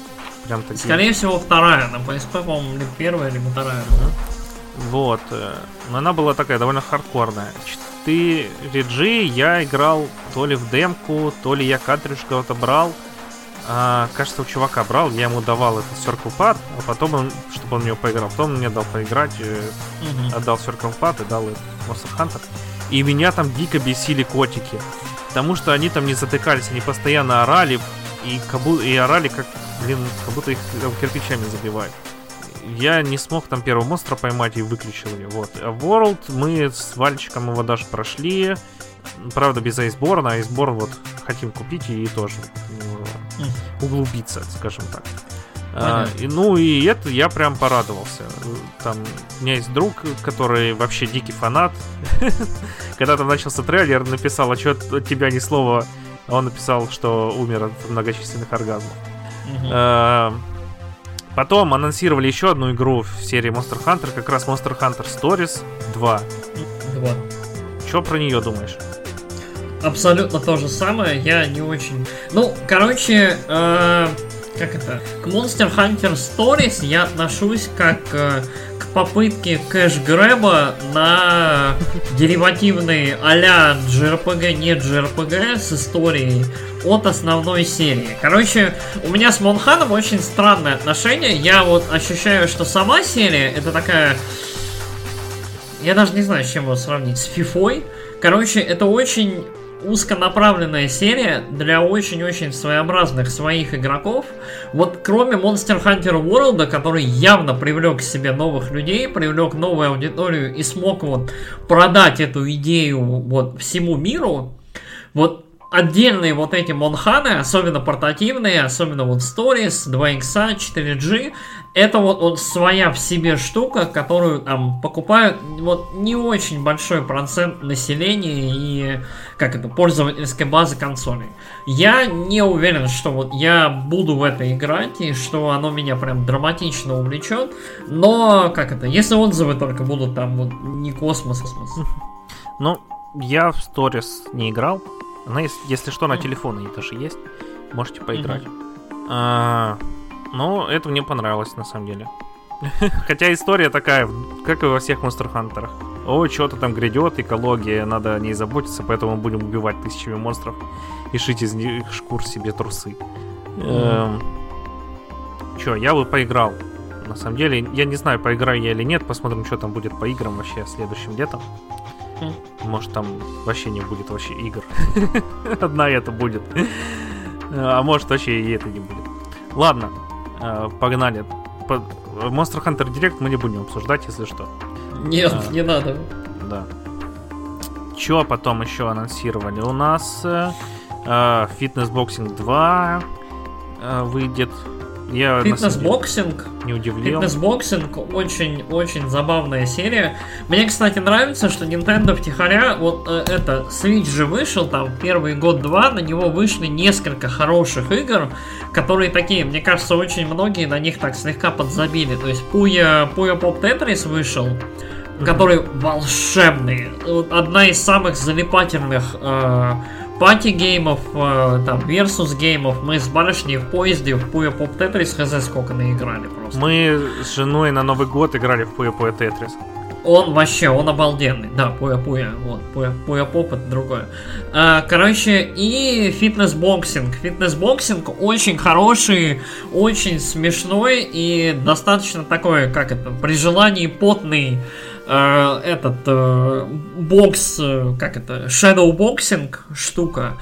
Прям такие. Скорее всего, вторая. На PSP, по-моему, либо первая, либо вторая. Да? Вот. Э, но она была такая довольно хардкорная. 4G я играл то ли в демку, то ли я картридж кого-то брал. А, кажется, у чувака брал, я ему давал этот Circle Pad, а потом он, чтобы он в него поиграл, потом он мне дал поиграть, mm-hmm. отдал Circle Pad и дал Monster Hunter. И меня там дико бесили котики. Потому что они там не затыкались, они постоянно орали, и, как будто, и орали, как, блин, как будто их кирпичами забивают я не смог там первого монстра поймать и выключил ее. Вот. А World мы с Вальчиком его даже прошли. Правда, без Айсборна. Айсборн вот хотим купить и тоже э, углубиться, скажем так. А, и, ну и это я прям порадовался. Там у меня есть друг, который вообще дикий фанат. Когда там начался трейлер, написал, а что от тебя ни слова. Он написал, что умер от многочисленных оргазмов. А, Потом анонсировали еще одну игру в серии Monster Hunter, как раз Monster Hunter Stories 2. 2. Что про нее думаешь? Абсолютно то же самое, я не очень... Ну, короче, э, как это? К Monster Hunter Stories я отношусь как э, к попытке кэш-грэба на деривативный а-ля JRPG, не JRPG с историей от основной серии. Короче, у меня с Монханом очень странное отношение. Я вот ощущаю, что сама серия это такая... Я даже не знаю, с чем его сравнить. С Фифой. Короче, это очень узконаправленная серия для очень-очень своеобразных своих игроков. Вот кроме Monster Hunter World, который явно привлек к себе новых людей, привлек новую аудиторию и смог вот продать эту идею вот всему миру, вот отдельные вот эти монханы, особенно портативные, особенно вот Stories, 2X, 4G, это вот, вот своя в себе штука, которую там покупают вот не очень большой процент населения и как это, пользовательской базы консолей. Я не уверен, что вот я буду в это играть и что оно меня прям драматично увлечет, но как это, если отзывы только будут там вот не космос, космос. Ну, я в Stories не играл, она, если, если что, на телефоне даже есть. Можете поиграть. А, но это мне понравилось, на самом деле. Хотя история такая, как и во всех Monster Hunter. О, что-то там грядет, экология, надо о ней заботиться, поэтому мы будем убивать тысячами монстров и шить из них шкур себе трусы. Эм, Че, я бы поиграл. На самом деле, я не знаю, поиграю я или нет, посмотрим, что там будет по играм вообще следующим летом. Может там вообще не будет вообще игр. Одна это будет. А может вообще и это не будет. Ладно, э, погнали. Monster Hunter Direct мы не будем обсуждать, если что. Нет, а, не надо. Да. Чё потом еще анонсировали? У нас э, э Fitness Boxing 2 э, выйдет я Фитнес-боксинг. Не удивлен. Фитнес-боксинг очень-очень забавная серия. Мне, кстати, нравится, что Nintendo втихаря, вот э, это, Switch же вышел там первый год-два, на него вышли несколько хороших игр, которые такие, мне кажется, очень многие на них так слегка подзабили. То есть Puyo Puyo Pop Tetris вышел, который волшебный. Одна из самых залипательных э, party game ов, э, там, versus game ов. Мы с барышней в поезде в Puyo Pop Tetris хз сколько наиграли просто. Мы с женой на Новый год играли в Puyo Puyo Tetris. Он вообще, он обалденный. Да, Puyo Puyo, вот, Puyo Puyo Pop это другое. А, короче, и фитнес-боксинг. Фитнес-боксинг очень хороший, очень смешной и достаточно такой, как это, при желании потный э, этот э, бокс, э, как это, shadow boxing штука.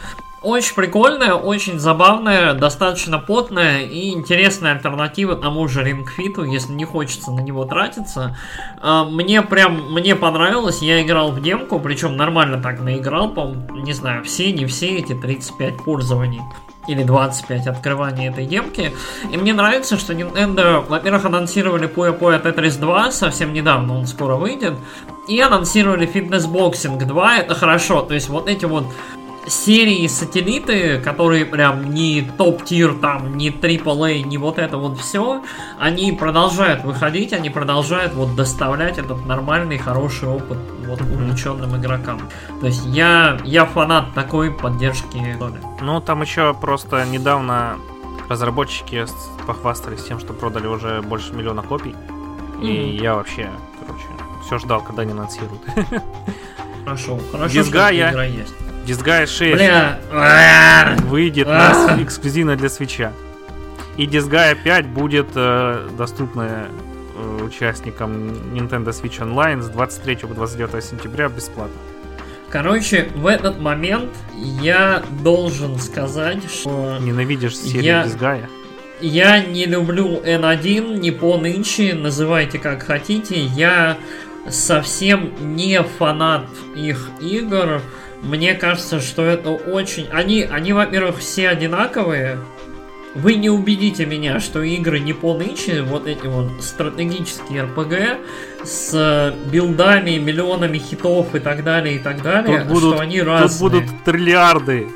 Очень прикольная, очень забавная, достаточно потная и интересная альтернатива тому же рингфиту, если не хочется на него тратиться. А, мне прям, мне понравилось, я играл в демку, причем нормально так наиграл, по не знаю, все, не все эти 35 пользований или 25 открываний этой демки. И мне нравится, что Nintendo, во-первых, анонсировали Puyo Puyo Tetris 2 совсем недавно, он скоро выйдет. И анонсировали Fitness Boxing 2, это хорошо. То есть вот эти вот серии сателлиты, которые прям не топ-тир, там, не AAA, не вот это вот все, они продолжают выходить, они продолжают вот доставлять этот нормальный, хороший опыт вот увлеченным игрокам. То есть я, я фанат такой поддержки Доли. Ну, там еще просто недавно разработчики похвастались тем, что продали уже больше миллиона копий. И mm-hmm. я вообще, короче, все ждал, когда они анонсируют. Хорошо, хорошо, Дизга что игра есть. Disgaea 6 Бля. выйдет на эксклюзивно для свеча. И Disgaea 5 будет э, доступна э, участникам Nintendo Switch Online с 23 по 29 сентября бесплатно. Короче, в этот момент я должен сказать, что... Ненавидишь серию я... Disgaea? Я не люблю N1, не по нынче, называйте как хотите. Я совсем не фанат их игр. Мне кажется, что это очень... Они, они во-первых, все одинаковые. Вы не убедите меня, что игры не по нынче, вот эти вот стратегические РПГ с билдами, миллионами хитов и так далее, и так далее, тут будут, что они разные. Тут будут триллиарды,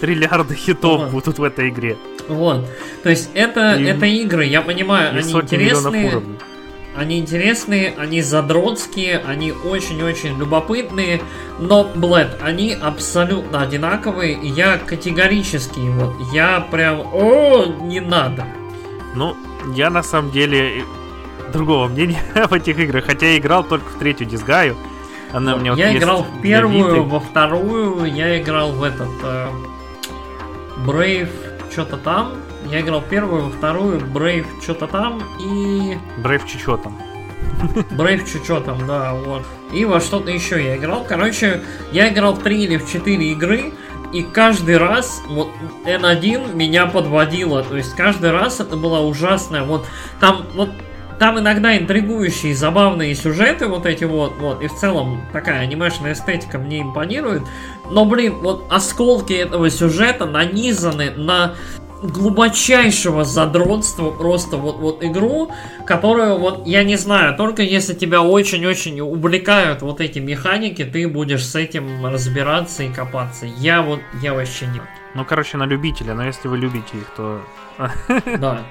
триллиарды хитов вот. будут в этой игре. Вот. То есть это, и, это игры, я понимаю, они интересные. Они интересные, они задротские, они очень-очень любопытные, но, блэд, они абсолютно одинаковые, я категорически, вот, я прям, о, не надо. Ну, я на самом деле другого мнения в этих играх, хотя я играл только в третью дисгаю. Она вот, мне вот я играл в первую, во вторую, я играл в этот э, Brave, что-то там, я играл первую, во вторую, Брейв что-то там и... Брейв чё там. Брейв чё там, да, вот. И во что-то еще я играл. Короче, я играл в 3 или в 4 игры, и каждый раз вот N1 меня подводило. То есть каждый раз это было ужасное. Вот там вот там иногда интригующие, забавные сюжеты, вот эти вот, вот, и в целом такая анимешная эстетика мне импонирует. Но, блин, вот осколки этого сюжета нанизаны на глубочайшего задротства просто вот, вот игру, которую вот, я не знаю, только если тебя очень-очень увлекают вот эти механики, ты будешь с этим разбираться и копаться. Я вот, я вообще не... Ну, короче, на любителя, но если вы любите их, то... Да.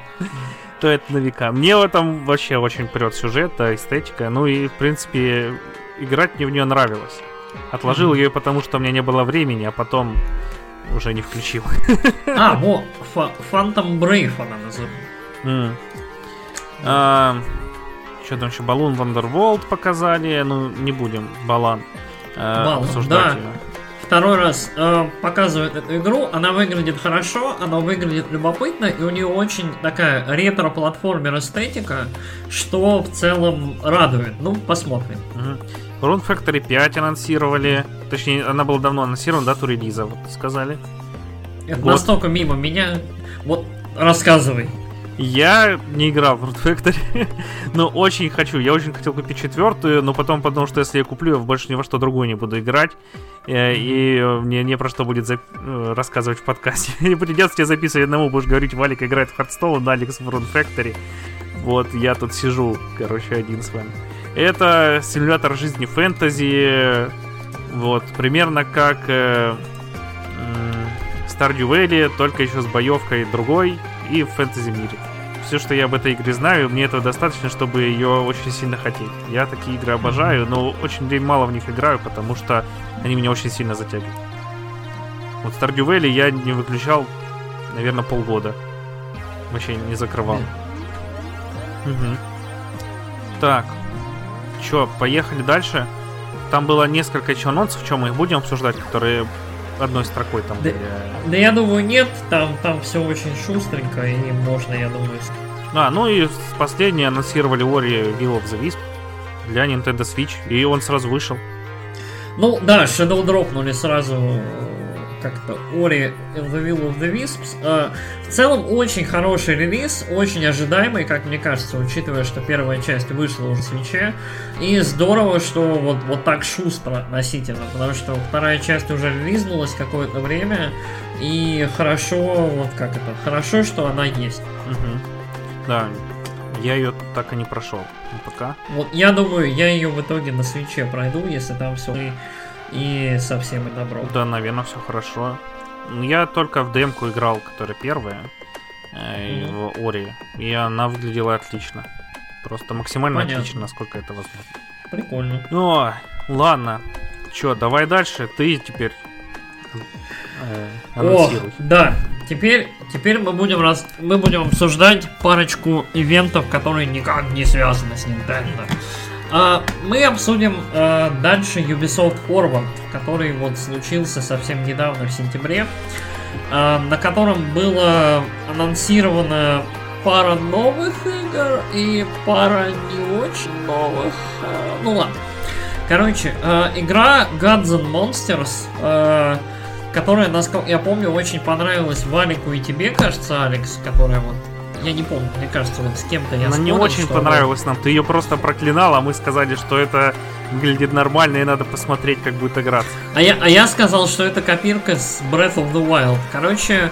То это на века. Мне в этом вообще очень прет сюжет, эстетика. Ну и, в принципе, играть мне в нее нравилось. Отложил ее, потому что у меня не было времени, а потом уже не включил. А, во, Phantom Brave она называется. Что там еще? Балун Вандерволд показали. Ну, не будем Балан Балан, обсуждать. Второй раз э, показывает эту игру, она выглядит хорошо, она выглядит любопытно, и у нее очень такая ретро-платформер эстетика, что в целом радует. Ну, посмотрим. Угу. Rune Factory 5 анонсировали. Точнее, она была давно анонсирована, дату релиза, вот сказали. Это вот. настолько мимо меня. Вот, рассказывай. Я не играл в Root Factory, но очень хочу. Я очень хотел купить четвертую, но потом подумал, что если я куплю, я больше ни во что другое не буду играть. Э, и мне не про что будет зап- э, рассказывать в подкасте. Не придется тебе записывать одному, будешь говорить, Валик играет в Хардстоун, Алекс в Root Factory. Вот, я тут сижу, короче, один с вами. Это симулятор жизни фэнтези. Вот, примерно как э, Stardew Valley, только еще с боевкой другой и в фэнтези мире. Все, что я об этой игре знаю, мне этого достаточно, чтобы ее очень сильно хотеть. Я такие игры обожаю, но очень мало в них играю, потому что они меня очень сильно затягивают. Вот Stardew Valley я не выключал, наверное, полгода. Вообще не закрывал. Угу. Так. Чё, поехали дальше? Там было несколько еще анонсов, чем мы их будем обсуждать, которые одной строкой там Да, были. да я думаю, нет, там, там все очень шустренько, и можно, я думаю, А, ну и последнее анонсировали Ori Will of the Wisp для Nintendo Switch, и он сразу вышел. Ну да, Shadow дропнули сразу как-то Ori and the Will of the Wisps. Э, В целом очень хороший релиз, очень ожидаемый, как мне кажется, учитывая, что первая часть вышла уже в свече. И здорово, что вот, вот так шустро относительно, потому что вторая часть уже релизнулась какое-то время, и хорошо, вот как это, хорошо, что она есть. Мгм. Да, я ее так и не прошел. Ну, пока. Вот я думаю, я ее в итоге на свече пройду, если там все и, и совсем и добро. Да, наверное, все хорошо. Ну, Я только в демку играл, которая первая, Мгм. в Ори, и она выглядела отлично. Просто максимально Понятно. отлично, насколько это возможно. Прикольно. Ну, ладно. Чё, давай дальше. Ты теперь э, О, да. Теперь, теперь мы будем раз, мы будем обсуждать парочку ивентов, которые никак не связаны с Nintendo. А, мы обсудим а, дальше Ubisoft Forward, который вот случился совсем недавно в сентябре, а, на котором было анонсировано пара новых игр и пара не очень новых. ну ладно. Короче, игра Gods and Monsters, которая, насколько я помню, очень понравилась Валику и тебе, кажется, Алекс, которая вот... Я не помню, мне кажется, вот с кем-то я Она не очень понравилась нам. Ты ее просто проклинал, а мы сказали, что это выглядит нормально и надо посмотреть, как будет играться. А я, а я сказал, что это копирка с Breath of the Wild. Короче,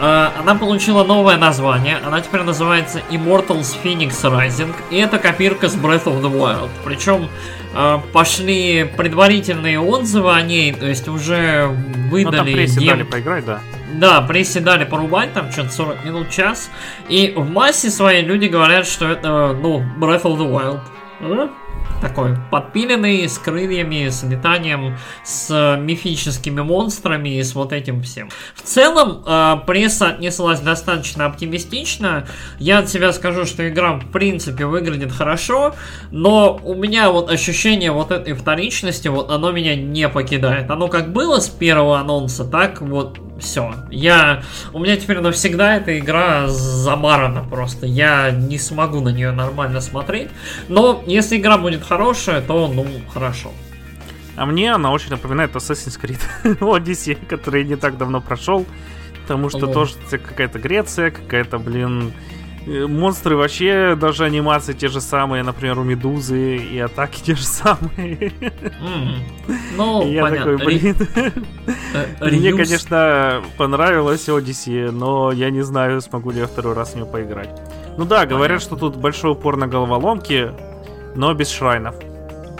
э, она получила новое название. Она теперь называется Immortals Phoenix Rising. И это копирка с Breath of the Wild. Причем э, пошли предварительные отзывы о ней. То есть уже Ну, там выдали прессе дем- дали поиграть, да. Да, прессе дали порубать, там что-то 40 минут, час. И в массе своей люди говорят, что это, ну, Breath of the Wild. М? Такой подпиленный, с крыльями, с летанием, с э, мифическими монстрами и с вот этим всем. В целом, э, пресса отнеслась достаточно оптимистично. Я от себя скажу, что игра в принципе выглядит хорошо, но у меня вот ощущение вот этой вторичности, вот оно меня не покидает. Оно как было с первого анонса, так вот все. Я... У меня теперь навсегда эта игра замарана просто. Я не смогу на нее нормально смотреть. Но если игра будет хорошая, то ну хорошо. А мне она очень напоминает Assassin's Creed Odyssey, который не так давно прошел. Потому что О. тоже какая-то Греция, какая-то, блин, монстры вообще, даже анимации те же самые, например, у Медузы и атаки те же самые. М. Ну, я понятно. такой, блин, Э, мне, конечно, понравилась Odyssey, но я не знаю, смогу ли я второй раз в нее поиграть. Ну да, говорят, что тут большой упор на головоломки, но без шрайнов.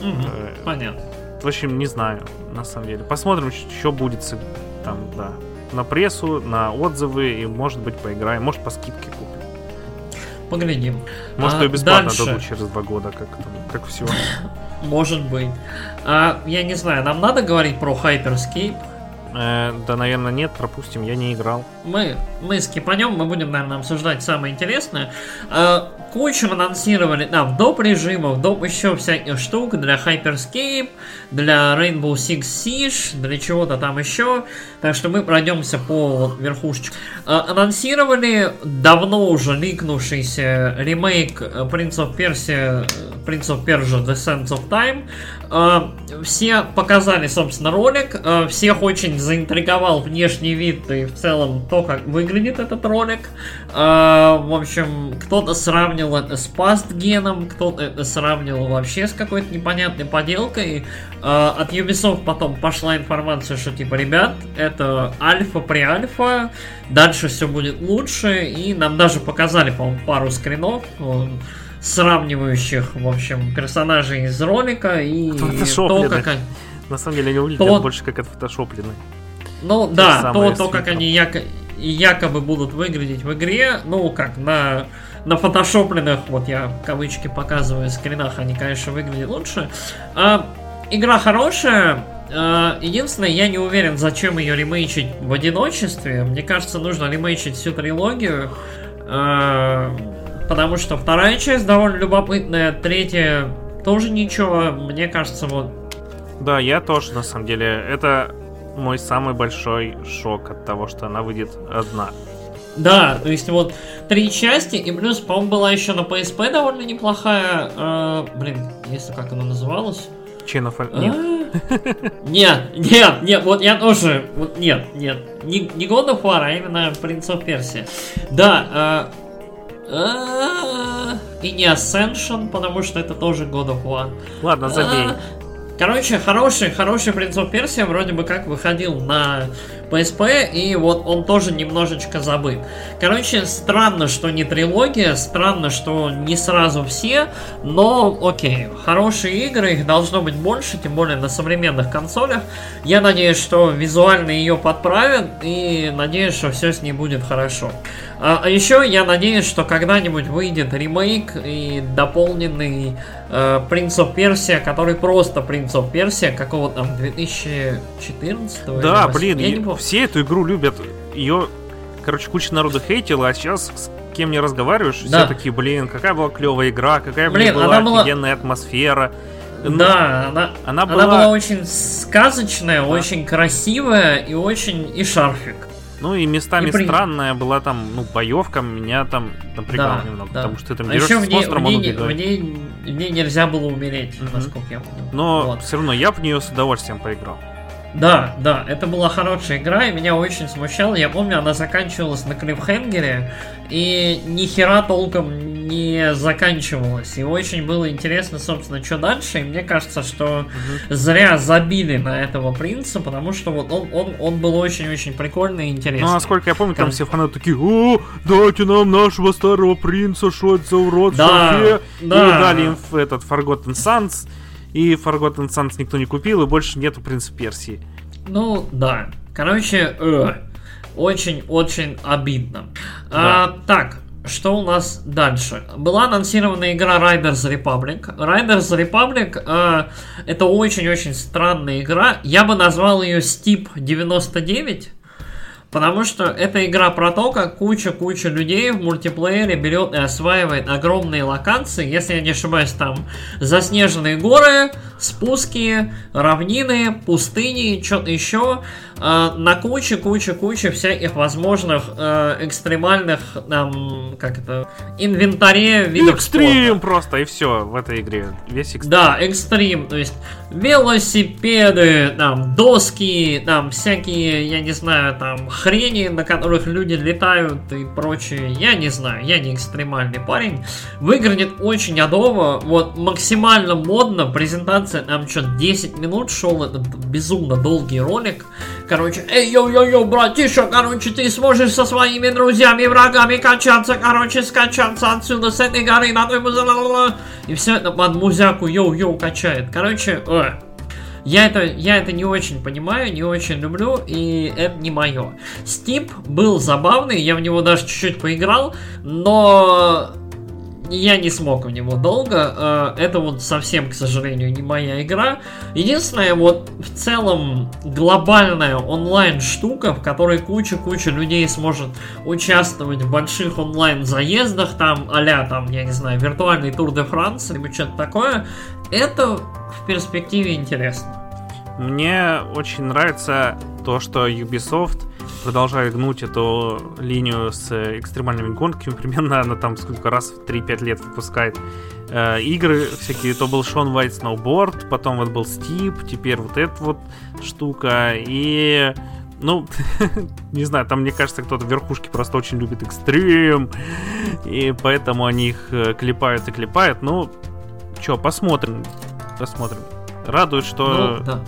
Э, Понятно. В общем, не знаю, на самом деле. Посмотрим, что будет там, да. На прессу, на отзывы, и, может быть, поиграем. Может, по скидке купим. Поглядим. Может, А, и бесплатно дальше. дадут через два года, как, там, как все. Может быть. А, я не знаю, нам надо говорить про Hyperscape? Э, да, наверное, нет, пропустим, я не играл. Мы, мы скипанем, мы будем, наверное, обсуждать самое интересное. А, кучу анонсировали там доп. режимов, доп. еще всяких штук для Hyperscape, для Rainbow Six Siege, для чего-то там еще. Так что мы пройдемся по вот верхушечке. А, анонсировали давно уже ликнувшийся ремейк э, Prince of Persia, э, Prince of Persia The Sands of Time. Все показали, собственно, ролик. Всех очень заинтриговал внешний вид и в целом то, как выглядит этот ролик. А, В общем, кто-то сравнил это с пастгеном, кто-то это сравнил вообще с какой-то непонятной поделкой. А, От Ubisoft потом пошла информация, что типа, ребят, это альфа при альфа, дальше все будет лучше, и нам даже показали, по-моему, пару скринов, э, сравнивающих, в общем, персонажей из ролика и то, Фотошопленных. как они... На самом деле, они выглядят То- больше как отфотошопленные. Ну да, самое то, то как они яко- якобы будут выглядеть в игре, ну как на на фотошопленных, вот я кавычки показываю, скринах, они, конечно, выглядят лучше. А, игра хорошая. Э, единственное, я не уверен, зачем ее ремейчить в одиночестве. Мне кажется, нужно ремейчить всю трилогию. Э, потому что вторая часть довольно любопытная, третья тоже ничего. Мне кажется, вот... Да, я тоже, на самом деле. Это мой самый большой шок от того, что она выйдет одна. Да, то есть вот три части, и плюс, по-моему, была еще на PSP довольно неплохая. Э, блин, если как она называлась. Chain of... А? Нет. Нет, нет, нет, вот я тоже, вот нет, нет, не, не God of War, а именно Prince of Persia. Да, э, э, и не Ascension, потому что это тоже God of War. Ладно, забей. Короче, хороший, хороший Принц Персия. Вроде бы как выходил на PSP, и вот он тоже немножечко забыт. Короче, странно, что не трилогия, странно, что не сразу все, но окей, хорошие игры, их должно быть больше, тем более на современных консолях. Я надеюсь, что визуально ее подправят, и надеюсь, что все с ней будет хорошо. А, а еще я надеюсь, что когда-нибудь выйдет ремейк и дополненный э, Prince of Persia, который просто Prince of Persia какого там 2014 Да, блин, я не помню. Все эту игру любят. Ее, короче, куча народу хейтила, а сейчас с кем не разговариваешь, да. все такие, блин, какая была клевая игра, какая блин, была офигенная была... атмосфера. Да, она, она, была... она была очень сказочная, да. очень красивая и очень и шарфик. Ну и местами и при... странная была там, ну, боевка меня там напрягала да, немного, да. потому что ты там а дерешься с монстром, он убегает. В ней, в ней нельзя было умереть, mm-hmm. насколько я понял. Но вот. все равно я в нее с удовольствием поиграл. Да, да, это была хорошая игра, и меня очень смущало. Я помню, она заканчивалась на клиффхенгере, и ни хера толком не заканчивалась. И очень было интересно, собственно, что дальше. И мне кажется, что угу. зря забили на этого принца, потому что вот он, он, он был очень-очень прикольный и интересный. Ну, насколько я помню, там все фанаты такие, о, дайте нам нашего старого принца, что это за урод, да, да. И дали им этот Forgotten Sons и Forgotten Sons никто не купил, и больше нету Принца Персии. Ну, да. Короче, э, очень-очень обидно. Да. А, так, что у нас дальше? Была анонсирована игра Riders Republic. Riders Republic э, это очень-очень странная игра. Я бы назвал ее Steep 99. Потому что это игра про то, как куча-куча людей в мультиплеере берет и осваивает огромные локации. Если я не ошибаюсь, там заснеженные горы, спуски, равнины, пустыни, что-то еще. Э, на куче-куче-куче всяких возможных э, экстремальных, там, как это, инвентаре видов Экстрим спорта. просто, и все в этой игре. Весь экстрим. Да, экстрим, то есть велосипеды, там, доски, там, всякие, я не знаю, там, хрени, на которых люди летают и прочее. Я не знаю, я не экстремальный парень. Выглядит очень адово, вот, максимально модно, презентация там что 10 минут шел, этот безумно долгий ролик. Короче, эй, йоу-йоу-йоу, братиша, короче, ты сможешь со своими друзьями врагами качаться, короче, скачаться отсюда с этой горы на той И все это под музяку йоу-йоу качает. Короче, э, я это, я это не очень понимаю, не очень люблю, и это не мое. Steep был забавный, я в него даже чуть-чуть поиграл, но я не смог в него долго. Э, это вот совсем, к сожалению, не моя игра. Единственная вот в целом глобальная онлайн штука, в которой куча-куча людей сможет участвовать в больших онлайн заездах, там, а там, я не знаю, виртуальный тур де Франс, либо что-то такое, это в перспективе интересно. Мне очень нравится то, что Ubisoft продолжает гнуть эту линию с экстремальными гонками. Примерно она там сколько раз в 3-5 лет выпускает э, игры всякие. То был Шон White Snowboard, потом вот был Стип, теперь вот эта вот штука. И ну, не знаю, там, мне кажется, кто-то в верхушке просто очень любит экстрим, и поэтому они их э, клепают и клепают. Ну, что, посмотрим, посмотрим. Радует, что ну, да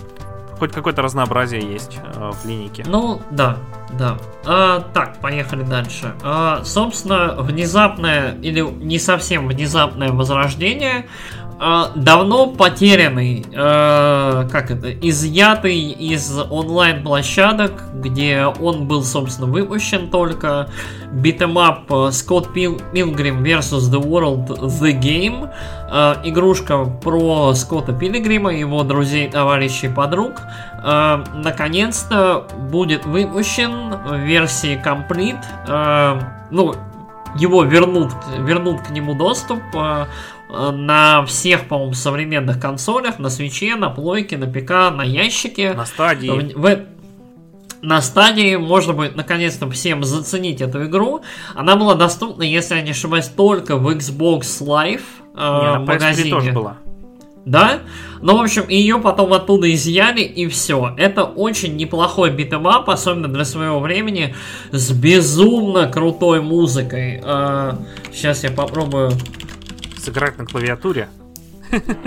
хоть какое-то разнообразие есть э, в линейке. Ну, да, да. А, так, поехали дальше. А, собственно, внезапное или не совсем внезапное возрождение э, давно потерянный, э, как это, изъятый из онлайн-площадок, где он был, собственно, выпущен только. Beat 'em up Scott Pilgrim vs. The World The Game. Э, игрушка про Скотта Пилигрима, его друзей, товарищей, подруг. Э, наконец-то будет выпущен в версии Complete. Э, ну, его вернут, вернут к нему доступ э, на всех, по-моему, современных консолях, на свиче, на плойке, на ПК, на ящике. На Stadia. В, в, на Stadia можно будет наконец-то всем заценить эту игру. Она была доступна, если я не ошибаюсь, только в Xbox Live э, Не, на PS3 магазине. тоже была. Да? Ну, в общем, ее потом оттуда изъяли, и все. Это очень неплохой beat 'em up, особенно для своего времени, с безумно крутой музыкой. сейчас я попробую Сыграть на клавиатуре.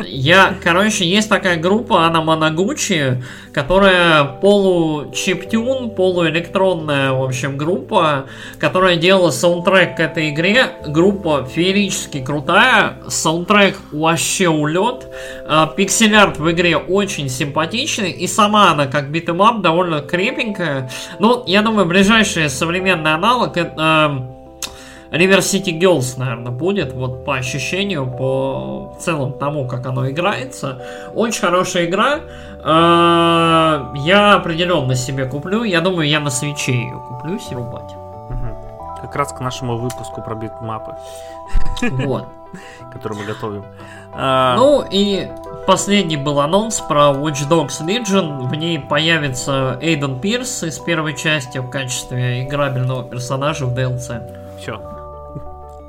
Я, короче, есть такая группа Anamanaguchi, которая полу- chiptune, полуэлектронная, в общем, группа, которая делала саундтрек к этой игре. Группа феерически крутая, саундтрек вообще улет. А, Пиксель-арт в игре очень симпатичный, и сама она, как beat 'em up, довольно крепенькая. Ну, я думаю, ближайший современный аналог это... River City Girls, наверное, будет, вот по ощущению, по в целом тому, как оно играется. Очень хорошая игра. Э, Я определенно себе куплю. Я думаю, я на свече ее куплю срубать. Мгм. Как раз к нашему выпуску про битмапы, Вот. который мы готовим. А, Ну и последний был анонс про Watch Dogs Legion. В ней появится Эйден Пирс из первой части в качестве играбельного персонажа в DLC. все,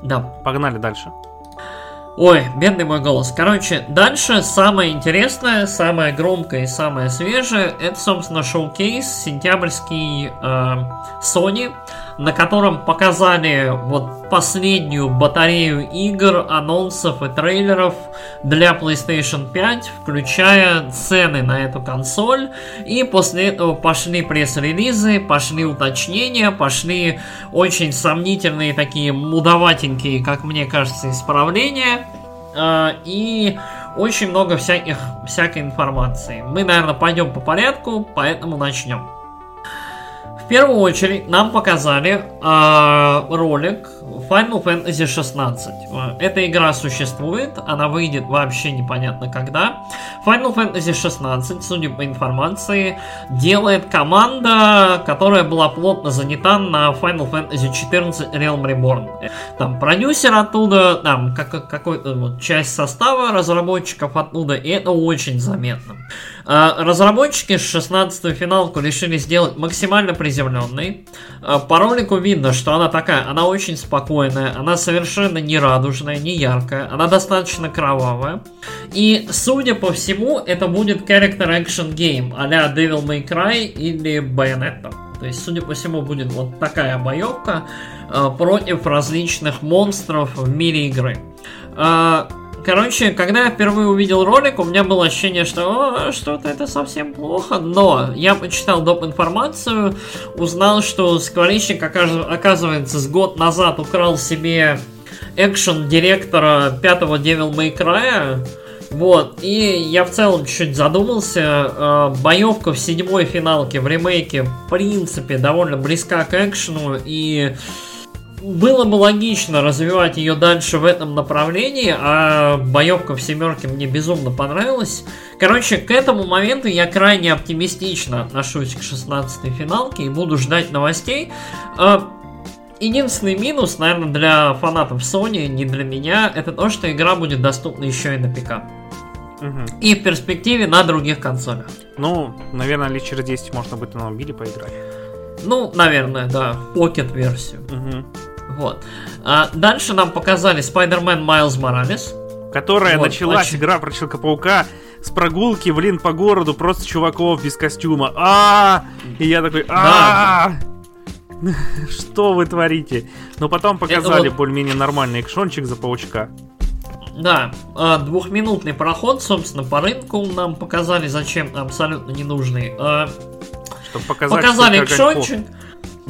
Да, погнали дальше. Ой, бедный мой голос. Короче, дальше самое интересное, самое громкое и самое свежее, это, собственно, шоу-кейс сентябрьский э, Sony, на котором показали вот последнюю батарею игр, анонсов и трейлеров для PlayStation 5, включая цены на эту консоль. И после этого пошли пресс-релизы, пошли уточнения, пошли очень сомнительные такие мудоватенькие, как мне кажется, исправления. А, и очень много всяких, всякой информации. Мы, наверное, пойдем по порядку, поэтому начнем. Первую очередь нам показали а, ролик Final Fantasy 16. А, Эта игра существует, она выйдет вообще непонятно когда. Final Fantasy 16, судя по информации, делает команда, которая была плотно занята на Final Fantasy 14 Realm Reborn. Там продюсер оттуда, там как, какой-то вот часть состава разработчиков оттуда, и это очень заметно. А, Разработчики 16 финалку решили сделать максимально приземленной. А, По ролику видно, что она такая, она очень спокойная, она совершенно не радужная, не яркая, она достаточно кровавая. И, судя по всему, это будет character action game а-ля Devil May Cry или Bayonetta. То есть, судя по всему, будет вот такая боевка э, против различных монстров в мире игры. Короче, когда я впервые увидел ролик, у меня было ощущение, что «О, что-то это совсем плохо, но я почитал доп. информацию, узнал, что скворечник, оказывается, с год назад украл себе экшен директора пятого Devil May Cry, вот, и я в целом чуть задумался, э, боевка в седьмой финалке в ремейке, в принципе, довольно близка к экшену, и было бы логично развивать ее дальше в этом направлении, а боевка в семерке мне безумно понравилась. Короче, к этому моменту я крайне оптимистично отношусь к 16 финалке и буду ждать новостей. А, Единственный минус, наверное, для фанатов Sony, не для меня, это то, что игра будет доступна еще и на ПК. Мгм. И в перспективе на других консолях. Ну, наверное, лет через 10 можно будет на мобиле поиграть. Ну, наверное, да, Pocket версию. Вот. А дальше нам показали Spider-Man Miles Morales. Которая Вот, началась, очень. игра про Человека-паука, с прогулки, блин, по городу, просто чуваков без костюма. а И я такой, а Что вы творите? Но потом показали вот- более-менее нормальный экшончик за паучка. Да, а, двухминутный проход, собственно, по рынку нам показали, зачем абсолютно ненужный. А, Чтобы показать, Показали экшончик.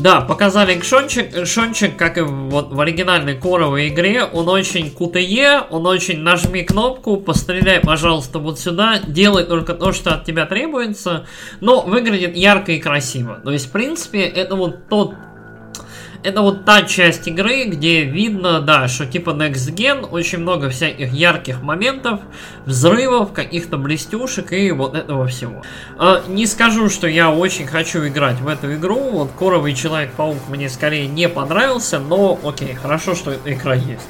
Да, показали экшончик. Экшончик, как и вот в оригинальной коровой игре, он очень QTE, он очень нажми кнопку, постреляй, пожалуйста, вот сюда, делай только то, что от тебя требуется, но выглядит ярко и красиво. То есть, в принципе, это вот тот это вот та часть игры, где видно, да, что типа Next Gen, очень много всяких ярких моментов, взрывов, каких-то блестюшек и вот этого всего. А, не скажу, что я очень хочу играть в эту игру, вот Коровый Человек-паук мне скорее не понравился, но окей, хорошо, что эта игра есть.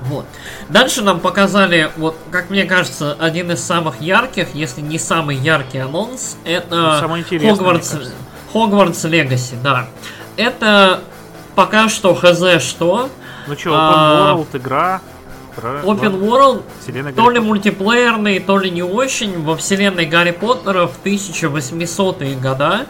Вот. Дальше нам показали, вот, как мне кажется, один из самых ярких, если не самый яркий анонс, это Хогвартс, Хогвартс Легаси, да это пока что хз что. Ну что, Open а, World игра. Open World вселенная то ли мультиплеерный, то ли не очень во вселенной Гарри Поттера в 1800-е года.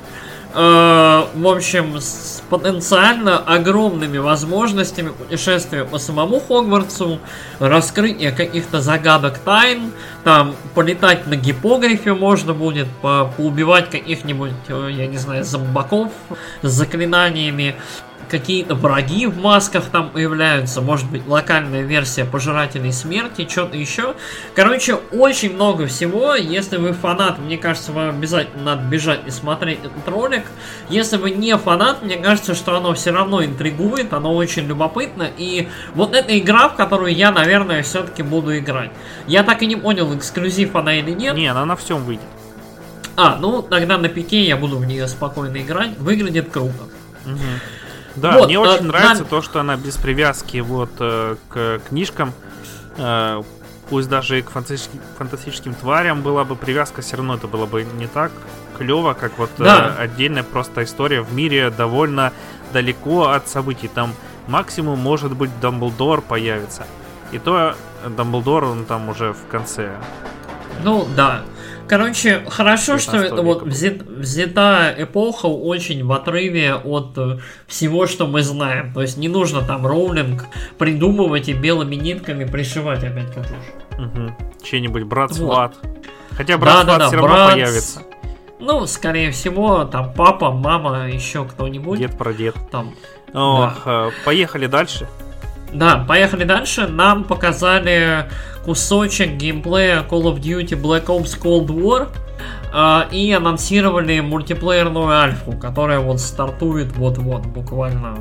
Э, в общем, с потенциально огромными возможностями путешествия по самому Хогвартсу, раскрытие каких-то загадок тайн, там полетать на гипогрифе можно будет, по поубивать каких-нибудь, э, я не знаю, зомбаков с заклинаниями какие-то враги в масках там появляются, может быть, локальная версия Пожирателей Смерти, что-то еще. Короче, очень много всего. Если вы фанат, мне кажется, вам обязательно надо бежать и смотреть этот ролик. Если вы не фанат, мне кажется, что оно все равно интригует, оно очень любопытно. И вот эта игра, в которую я, наверное, все-таки буду играть. Я так и не понял, эксклюзив она или нет. Не, она на всем выйдет. А, ну тогда на пике я буду в нее спокойно играть. Выглядит круто. Угу. Да, вот, мне очень э, нравится нам... то, что она без привязки вот э, к книжкам, э, пусть даже и к фантастическим, фантастическим тварям была бы привязка, все равно это было бы не так клево, как вот э, да. э, отдельная просто история в мире довольно далеко от событий. Там максимум может быть Дамблдор появится. И то Дамблдор он там уже в конце. Ну да. Короче, хорошо, что это вот взят, взята эпоха очень в отрыве от э, всего, что мы знаем. То есть не нужно там роулинг придумывать и белыми нитками пришивать опять катушку. Угу. Чей-нибудь брат. Вот. Хотя брат да, да, да, все равно брат... появится. Ну, скорее всего, там папа, мама, еще кто-нибудь. Дед про дед. Там. Ох, да. Э, поехали дальше. Да, поехали дальше. Нам показали кусочек геймплея Call of Duty Black Ops Cold War э, и анонсировали мультиплеерную альфу, которая вот стартует вот-вот буквально.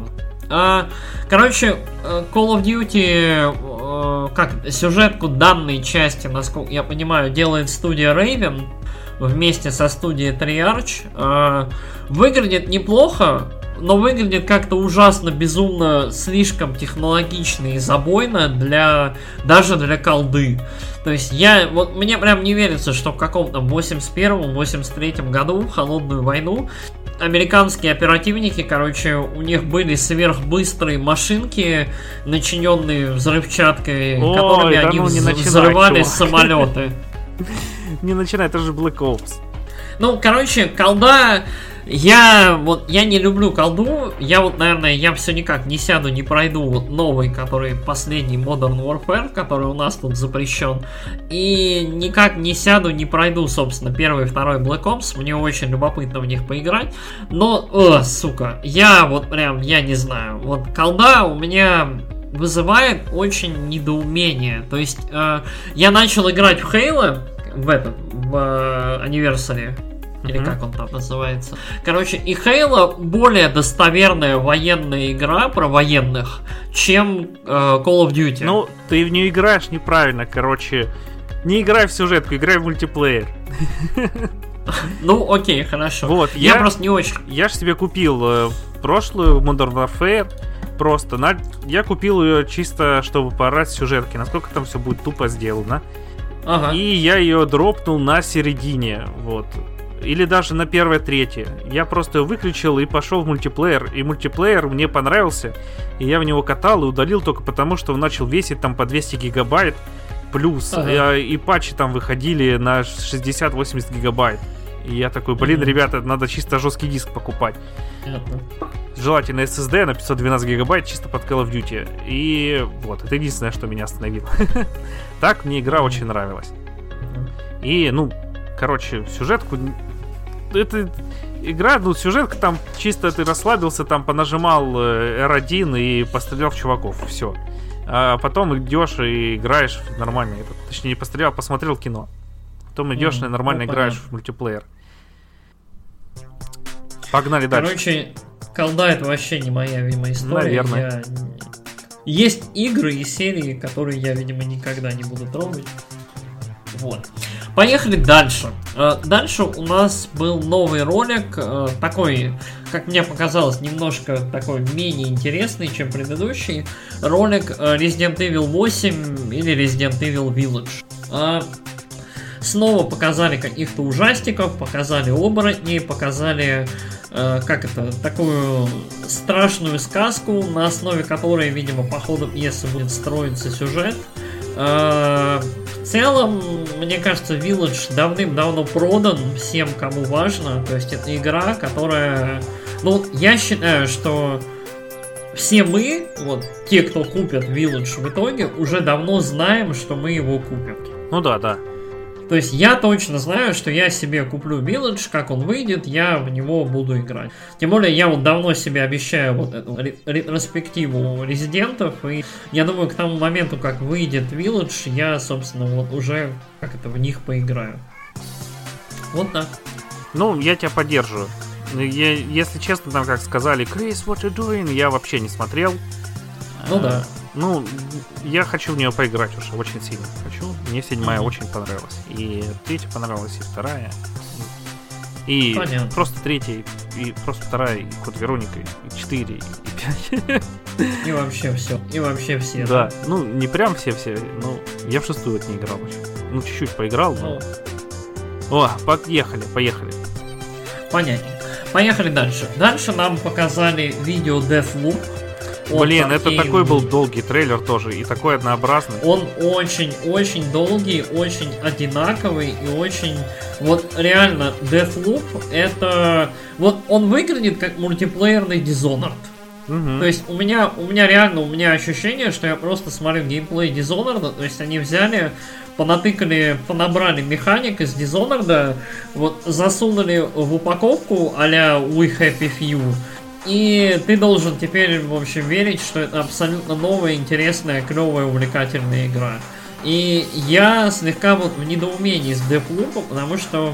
Э, короче, Call of Duty, э, как сюжетку данной части, насколько я понимаю, делает студия Raven вместе со студией Triarch. Э, выглядит неплохо, но выглядит как-то ужасно, безумно, слишком технологично и забойно для даже для колды. То есть я, вот мне прям не верится, что в каком-то 81-83 году, в холодную войну, американские оперативники, короче, у них были сверхбыстрые машинки, начиненные взрывчаткой, Ой, которыми да они ну, начинай, взрывали чувак. самолеты. Не начинай, это же Black Ops. Ну, короче, колда я вот я не люблю колду. Я вот, наверное, я все никак не сяду, не пройду вот новый, который последний Modern Warfare, который у нас тут запрещен. И никак не сяду, не пройду, собственно, первый второй Black Ops. Мне очень любопытно в них поиграть. Но, о, сука, я вот прям, я не знаю. Вот колда у меня вызывает очень недоумение. То есть э, я начал играть в Halo в этом, в э, Anniversary или mm-hmm. как он там называется. Короче, и Halo более достоверная военная игра про военных, чем э, Call of Duty. Ну, ты в нее играешь неправильно, короче. Не играй в сюжетку, играй в мультиплеер. Ну, окей, хорошо. Вот, я, я просто не очень. Я же себе купил э, прошлую Modern Warfare. Просто на... я купил ее чисто, чтобы порать сюжетки. Насколько там все будет тупо сделано. Ага. И я ее дропнул на середине. Вот или даже на первое, третье. Я просто выключил и пошел в мультиплеер. И мультиплеер мне понравился. И я в него катал и удалил только потому, что он начал весить там по 200 гигабайт. Плюс. Ага. И, и патчи там выходили на 60-80 гигабайт. И я такой, блин, mm-hmm. ребята, надо чисто жесткий диск покупать. Mm-hmm. Желательно SSD на 512 гигабайт чисто под Call of Duty. И вот, это единственное, что меня остановило. так мне игра очень нравилась. И, ну, короче, сюжетку это игра, ну, сюжетка там чисто ты расслабился, там понажимал э, R1 и пострелял в чуваков, все. А потом идешь и играешь в нормальный, точнее не пострелял, а посмотрел кино. Потом идешь Мгм, и нормально ну, играешь понятно. в мультиплеер. Погнали дальше. Короче, колда это вообще не моя, видимо, история. Наверное. Я- Есть игры и серии, которые я, видимо, никогда не буду трогать. Вот. Поехали дальше. Э, Дальше у нас был новый ролик, э, такой, как мне показалось, немножко такой менее интересный, чем предыдущий. Ролик э, Resident Evil 8 или Resident Evil Village. Снова показали каких-то ужастиков, показали оборотней, показали как это, такую страшную сказку, на основе которой, видимо, по ходу пьесы будет строиться сюжет. Целом, мне кажется, Village давным-давно продан всем, кому важно. То есть это игра, которая... Ну, я считаю, что все мы, вот те, кто купят Village в итоге, уже давно знаем, что мы его купим. Ну да, да. То есть я точно знаю, что я себе куплю Village, как он выйдет, я в него буду играть. Тем более я вот давно себе обещаю вот эту ре- ретроспективу резидентов, и я думаю, к тому моменту, как выйдет Village, я, собственно, вот уже как это в них поиграю. Вот так. Ну, я тебя поддерживаю. Я- если честно, там как сказали, Крис, what you doing? Я вообще не смотрел. Ну Э, да. Ну, я хочу в нее поиграть уже, очень сильно хочу. Мне седьмая Мгм. очень понравилась. И третья понравилась, и вторая. И Понятно. просто третья, и просто вторая, и Код Вероника, и четыре, и пять. И вообще все. И вообще все. Да, ну не прям все-все, ну я в шестую вот не играл еще. Ну чуть-чуть поиграл, но... О, поехали, поехали. понятненько. Поехали дальше. Дальше нам показали видео Deathloop. От Блин, это Arkane такой был долгий трейлер тоже, и такой однообразный. Он очень-очень долгий, очень одинаковый и очень... Вот реально, Deathloop это... Вот он выглядит как мультиплеерный Dishonored. Мгм. То есть у меня, у меня реально, у меня ощущение, что я просто смотрю геймплей Dishonored, то есть они взяли, понатыкали, понабрали механик из Dishonored, вот засунули в упаковку а-ля We Happy Few, и ты должен теперь, в общем, верить, что это абсолютно новая, интересная, клевая, увлекательная игра. И я слегка вот в недоумении с Deathloop, потому что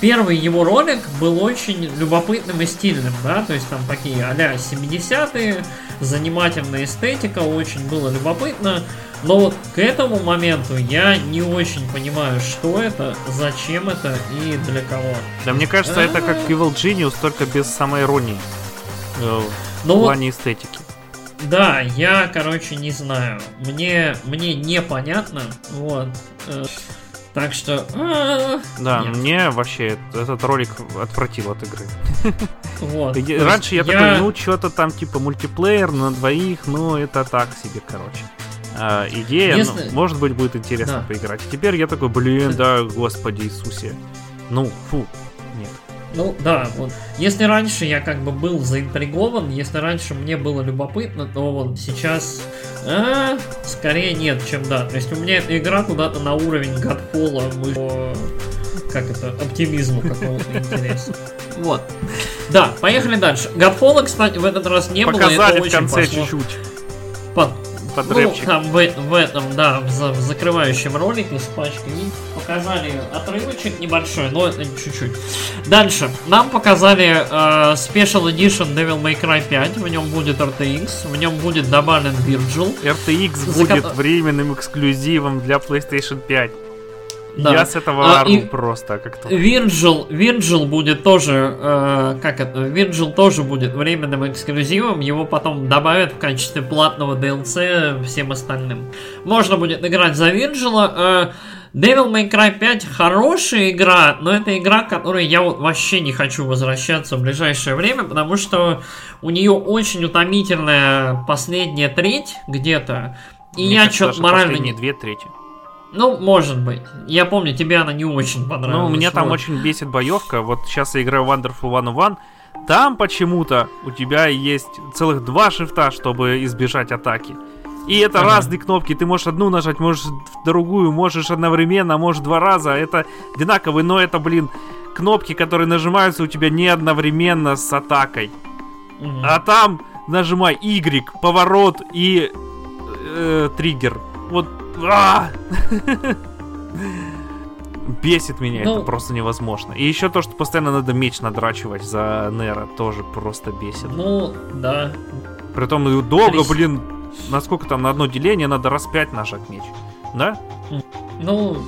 первый его ролик был очень любопытным и стильным, да, то есть там такие а-ля 70-е, занимательная эстетика, очень было любопытно, но вот к этому моменту я не очень понимаю, что это, зачем это и для кого. Да мне кажется, это как Evil Genius, только без самой иронии. Э, В Ну вот, плане эстетики. да, я, короче, не знаю. Мне, мне непонятно, вот. э, Так что... а, Да, нет. мне вообще этот ролик отвратил от игры. Вот. Раньше я, такой, ну, что-то там типа мультиплеер на двоих, ну, это так себе, короче. А, идея, Если- ну, может быть, будет интересно Да. поиграть. Теперь я такой, блин, да, господи Иисусе. Ну, фу. Ну да, вот. Если раньше я как бы был заинтригован, если раньше мне было любопытно, то вот сейчас а, скорее нет, чем да. То есть у меня эта игра куда-то на уровень Godfall по как это, оптимизму какого-то интереса. Вот. Да, поехали дальше. Godfall, кстати, в этот раз не было. Показали в конце чуть-чуть под ну, рэпчик. там в, в этом, да, в, в закрывающем ролике с пачкой показали отрывочек небольшой, но это чуть-чуть. Дальше. Нам показали э, Special Edition Devil May Cry 5, в нем будет RTX, в нем будет добавлен Virgil. RTX будет временным эксклюзивом для PlayStation 5. Да. Я с этого А, ору и- просто как-то. Virgil, Virgil будет тоже, э, как это, Virgil тоже будет временным эксклюзивом, его потом добавят в качестве платного DLC всем остальным. Можно будет играть за Virgil. Devil May Cry 5 хорошая игра, но это игра, к которой я вот вообще не хочу возвращаться в ближайшее время, потому что у нее очень утомительная последняя треть где-то. И Мне я что-то морально... не- две трети. Ну, может быть. Я помню, тебе она не очень понравилась. Ну, меня там вот. очень бесит боевка. Вот сейчас я играю в Wonderful 101. Там почему-то у тебя есть целых два шифта, чтобы избежать атаки. И это Ага. разные кнопки. Ты можешь одну нажать, можешь другую, можешь одновременно, можешь два раза. Это одинаковый, но это, блин, кнопки, которые нажимаются у тебя не одновременно с атакой. Мгм. А там нажимай Y, поворот и э, триггер. Вот. А! Бесит меня Ну- это просто невозможно. И еще то, что постоянно надо меч надрачивать за Нера, тоже просто бесит. Ну, да. Притом и долго, Трис- блин, насколько там на одно деление надо раз пять нажать меч. Да? Ну,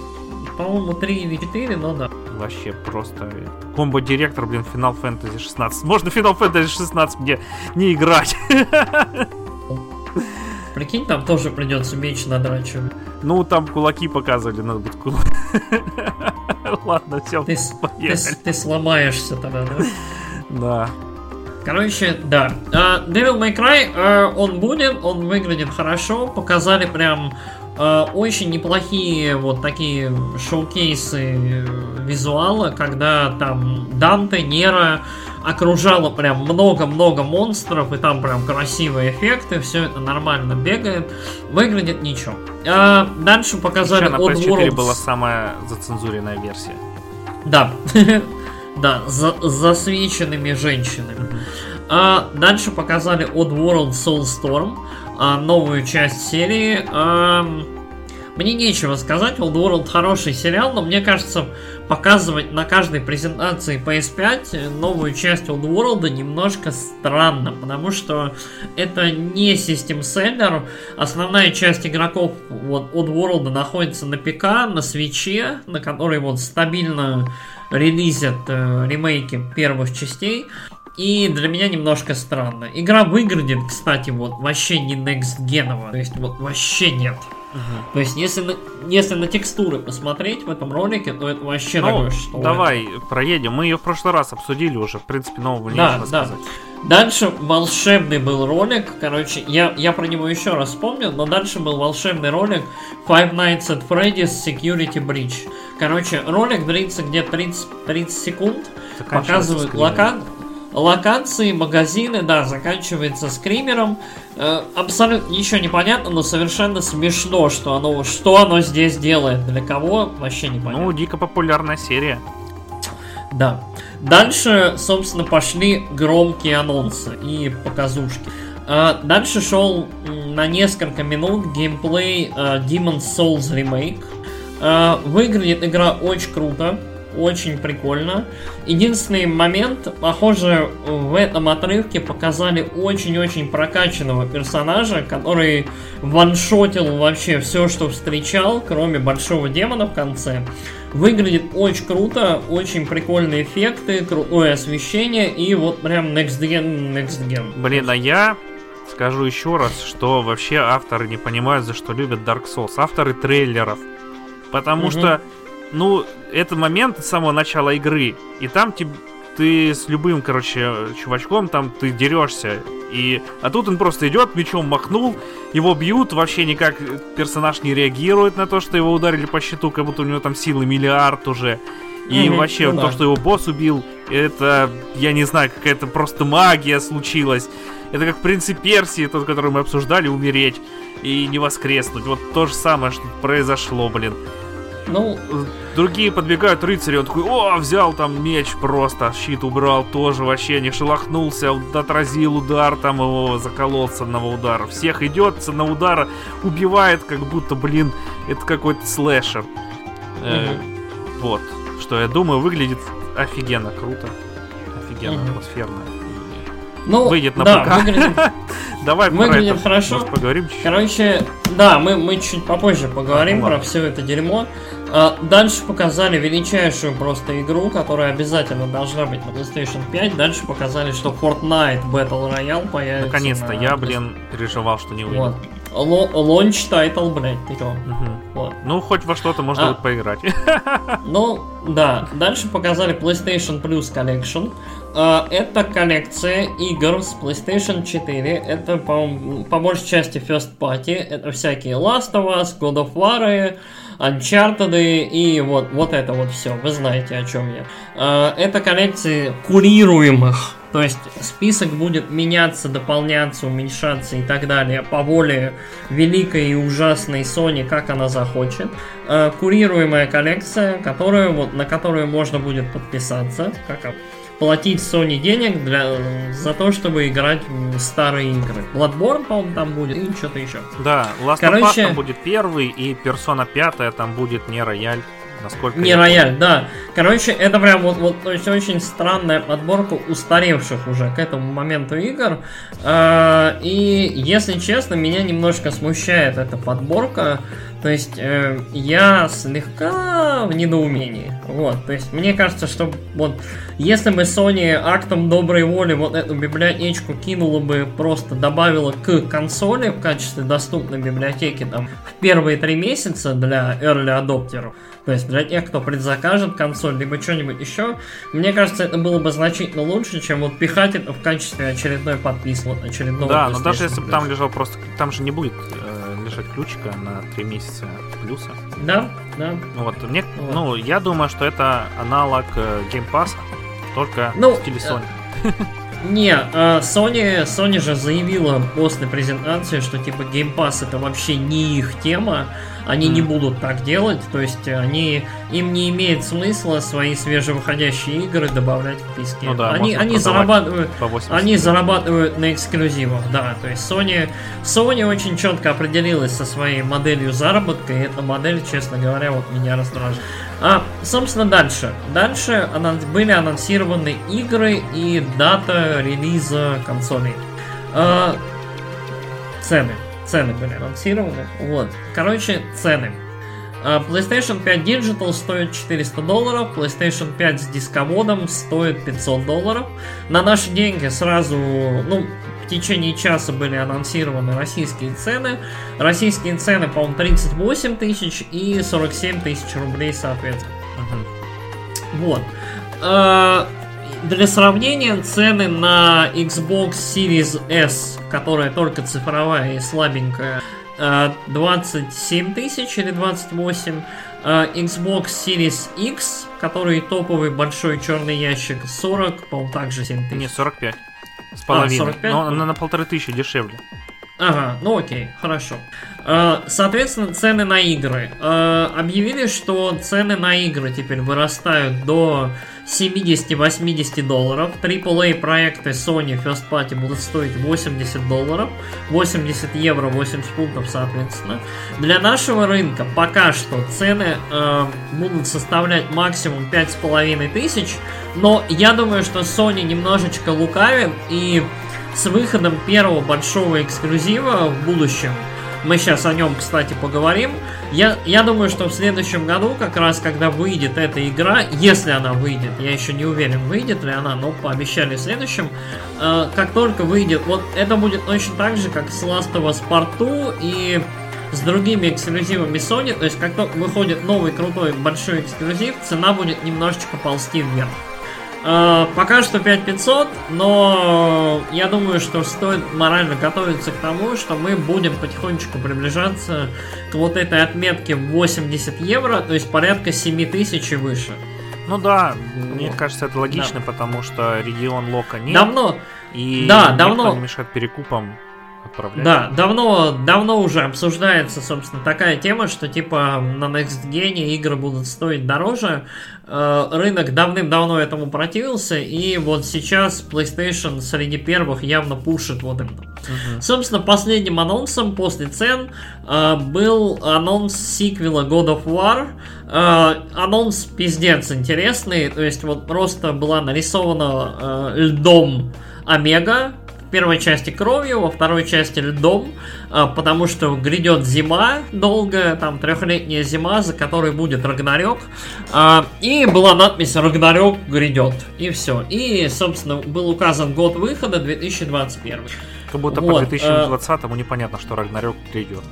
по-моему, 3 или 4, но да. Вообще просто комбо-директор, блин, Final Fantasy 16. Можно Final Fantasy 16 мне не играть. Прикинь, там тоже придется меч надрачивать. Ну, там кулаки показывали, надо будет кулак. Ладно, все, Ты, ты, ты сломаешься тогда, да? Да. Короче, да. А, Devil May Cry, э, он будет, он выглядит хорошо, показали прям э, очень неплохие вот такие шоу-кейсы э, визуала, когда там Данте, Нера окружало прям много-много монстров, и там прям красивые эффекты, все это нормально бегает, выглядит ничего. А, дальше показали Еще на PS4 Oddworld была самая зацензуренная версия. да. Да, за, засвеченными женщинами. А, дальше показали Oddworld Soulstorm, а, новую часть серии. Ам, мне нечего сказать, Oddworld хороший сериал, но мне кажется, показывать на каждой презентации PS5 новую часть Oddworld немножко странно, потому что это не System Seller. Основная часть игроков вот, Oddworld находится на ПК, на свече, на которой вот стабильно релизят э, ремейки первых частей. И для меня немножко странно. Игра выглядит, кстати, вот вообще не next геново. То есть вот вообще нет. То есть если на, если на текстуры посмотреть в этом ролике, то это вообще Ну, такое, что... давай проедем. Мы ее в прошлый раз обсудили уже. В принципе, нового Да, нечего да. сказать. Дальше волшебный был ролик, короче, я, я про него еще раз вспомнил, но дальше был волшебный ролик Five Nights at Freddy's Security Breach. Короче, ролик длится где-то 30, 30 секунд, показывают скримером. Лока... локации, магазины, да, заканчивается скримером. Э, абсолютно ничего не понятно, но совершенно смешно, что оно, что оно здесь делает, для кого, вообще не понятно. Ну, дико популярная серия. Да. Дальше, собственно, пошли громкие анонсы и показушки. А, Дальше шел на несколько минут геймплей а, Demon's Souls Remake. А, Выглядит игра очень круто, очень прикольно. Единственный момент, похоже, в этом отрывке показали очень-очень прокачанного персонажа, который ваншотил вообще все, что встречал, кроме большого демона в конце. Выглядит очень круто, очень прикольные эффекты, крутое освещение и вот прям next gen, next gen. Блин, а я скажу еще раз, что вообще авторы не понимают, за что любят Dark Souls. Авторы трейлеров. Потому Мгм. что, ну, это момент с самого начала игры. И там ты, ты с любым, короче, чувачком там ты дерешься. И, а тут он просто идет, мечом махнул, его бьют, вообще никак персонаж не реагирует на то, что его ударили по щиту, как будто у него там силы миллиард уже. И Мгм, вообще, ну то, да. что его босс убил, это, я не знаю, какая-то просто магия случилась. Это как в «Принце Персии», тот, который мы обсуждали, умереть и не воскреснуть. Вот то же самое, что произошло, блин. Ну, Другие подбегают рыцари, он такой, о, взял там меч просто, щит убрал тоже, вообще не шелохнулся, отразил удар, там его заколол с одного удара. Всех идет с одного удара, убивает, как будто, блин, это какой-то слэшер. Э, вот, что я думаю, выглядит офигенно круто. Офигенно атмосферно. ну, Выйдет на да, ПК. выглядит Давай про Выглядит это, хорошо. поговорим чуть-чуть? Короче, да, мы, мы чуть попозже поговорим А, про ладно. все это дерьмо. А, дальше показали величайшую просто игру, которая обязательно должна быть на PlayStation 5. Дальше показали, что Fortnite Battle Royale появится. Наконец-то, на я, блин, переживал, что не выйдет. Вот. Ло- Launch title, блядь, ты чё? Мгм. Вот. Ну, хоть во что-то можно А. будет поиграть. Ну, да. Дальше показали PlayStation Plus Collection. А, Это коллекция игр с PlayStation 4. Это по, по большей части First Party. Это всякие Last of Us, God of War, Uncharted и вот, вот это вот все. Вы знаете, о чем я. А, Это коллекции курируемых То есть список будет меняться, дополняться, уменьшаться и так далее по воле великой и ужасной Sony, как она захочет. Э, курируемая коллекция, которую, вот, на которую можно будет подписаться, как платить Sony денег для, за то, чтобы играть в старые игры. Bloodborne, по-моему, там будет, и что-то еще. Да, Last Короче, of Us там будет первый, и Persona 5 там будет не рояль. Насколько не рояль, помню. да. Короче, это прям вот, вот то есть очень странная подборка устаревших уже к этому моменту игр. Э, и, если честно, меня немножко смущает эта подборка. То есть э, я слегка в недоумении. Вот, то есть мне кажется, что вот если бы Sony актом доброй воли вот эту библиотечку кинула бы, просто добавила к консоли в качестве доступной библиотеки там в первые три месяца для early адоптеров, то есть для тех, кто предзакажет консоль, либо что-нибудь еще, мне кажется, это было бы значительно лучше, чем вот пихать это в качестве очередной подписки, очередного Да, но даже если бы там лежал просто, там же не будет э, лежать ключика на три месяца плюса. Да, да. Вот, мне, вот. ну, я думаю, что это аналог э, Game Pass, только ну, в стиле Sony. Э, не, э, Sony, Sony же заявила после презентации, что типа Game Pass это вообще не их тема, они mm. не будут так делать, то есть они им не имеет смысла свои свежевыходящие игры добавлять в списки. Ну да, они они зарабатывают, они зарабатывают на эксклюзивах, да, то есть Sony Sony очень четко определилась со своей моделью заработка, и эта модель, честно говоря, вот меня раздражает. А, собственно, дальше. Дальше анонс... были анонсированы игры и дата релиза консолей. А, цены цены были анонсированы. Вот. Короче, цены. А, PlayStation 5 Digital стоит 400 долларов, PlayStation 5 с дисководом стоит 500 долларов. На наши деньги сразу, ну, в течение часа были анонсированы российские цены. Российские цены, по-моему, 38 тысяч и 47 тысяч рублей, соответственно. Uh-huh. Вот. Для сравнения, цены на Xbox Series S, которая только цифровая и слабенькая, 27 э, тысяч или 28. Э, Xbox Series X, который топовый большой черный ящик, 40, по-моему, также 7 тысяч. Не, 45. С половиной. А, 45? Но на, на полторы тысячи дешевле. Ага, ну окей, хорошо. Э, соответственно, цены на игры. Объявили, что цены на игры теперь вырастают до 70-80 долларов. AAA проекты Sony First Party будут стоить 80 долларов, 80 евро, 80 фунтов, соответственно. Для нашего рынка пока что цены э, будут составлять максимум 5,5 тысяч, но я думаю, что Sony немножечко лукавит и с выходом первого большого эксклюзива в будущем мы сейчас о нем, кстати, поговорим. Я, я думаю, что в следующем году, как раз когда выйдет эта игра, если она выйдет, я еще не уверен, выйдет ли она, но пообещали в следующем, э, как только выйдет, вот это будет точно так же, как с Last of Us Part 2 и с другими эксклюзивами Sony, то есть как только выходит новый крутой большой эксклюзив, цена будет немножечко ползти вверх. Uh, пока что 5500, но я думаю, что стоит морально готовиться к тому, что мы будем потихонечку приближаться к вот этой отметке 80 евро, то есть порядка 7000 и выше. Ну да, мне кажется, это логично, да. потому что регион лока нет. Давно. И да, давно. не мешает перекупам отправлять. Да, давно, давно уже обсуждается, собственно, такая тема, что типа на Next Gen игры будут стоить дороже. Э, рынок давным-давно этому противился, и вот сейчас PlayStation среди первых явно пушит вот это. Uh-huh. Собственно, последним анонсом после цен э, был анонс сиквела God of War. Э, анонс пиздец интересный, то есть вот просто была нарисована льдом Омега, первой части кровью, во второй части льдом, а, потому что грядет зима долгая, там трехлетняя зима, за которой будет Рагнарёк. А, и была надпись «Рагнарёк грядет». И все. И, собственно, был указан год выхода 2021. Как будто вот, по 2020-му а... непонятно, что Рагнарёк грядет.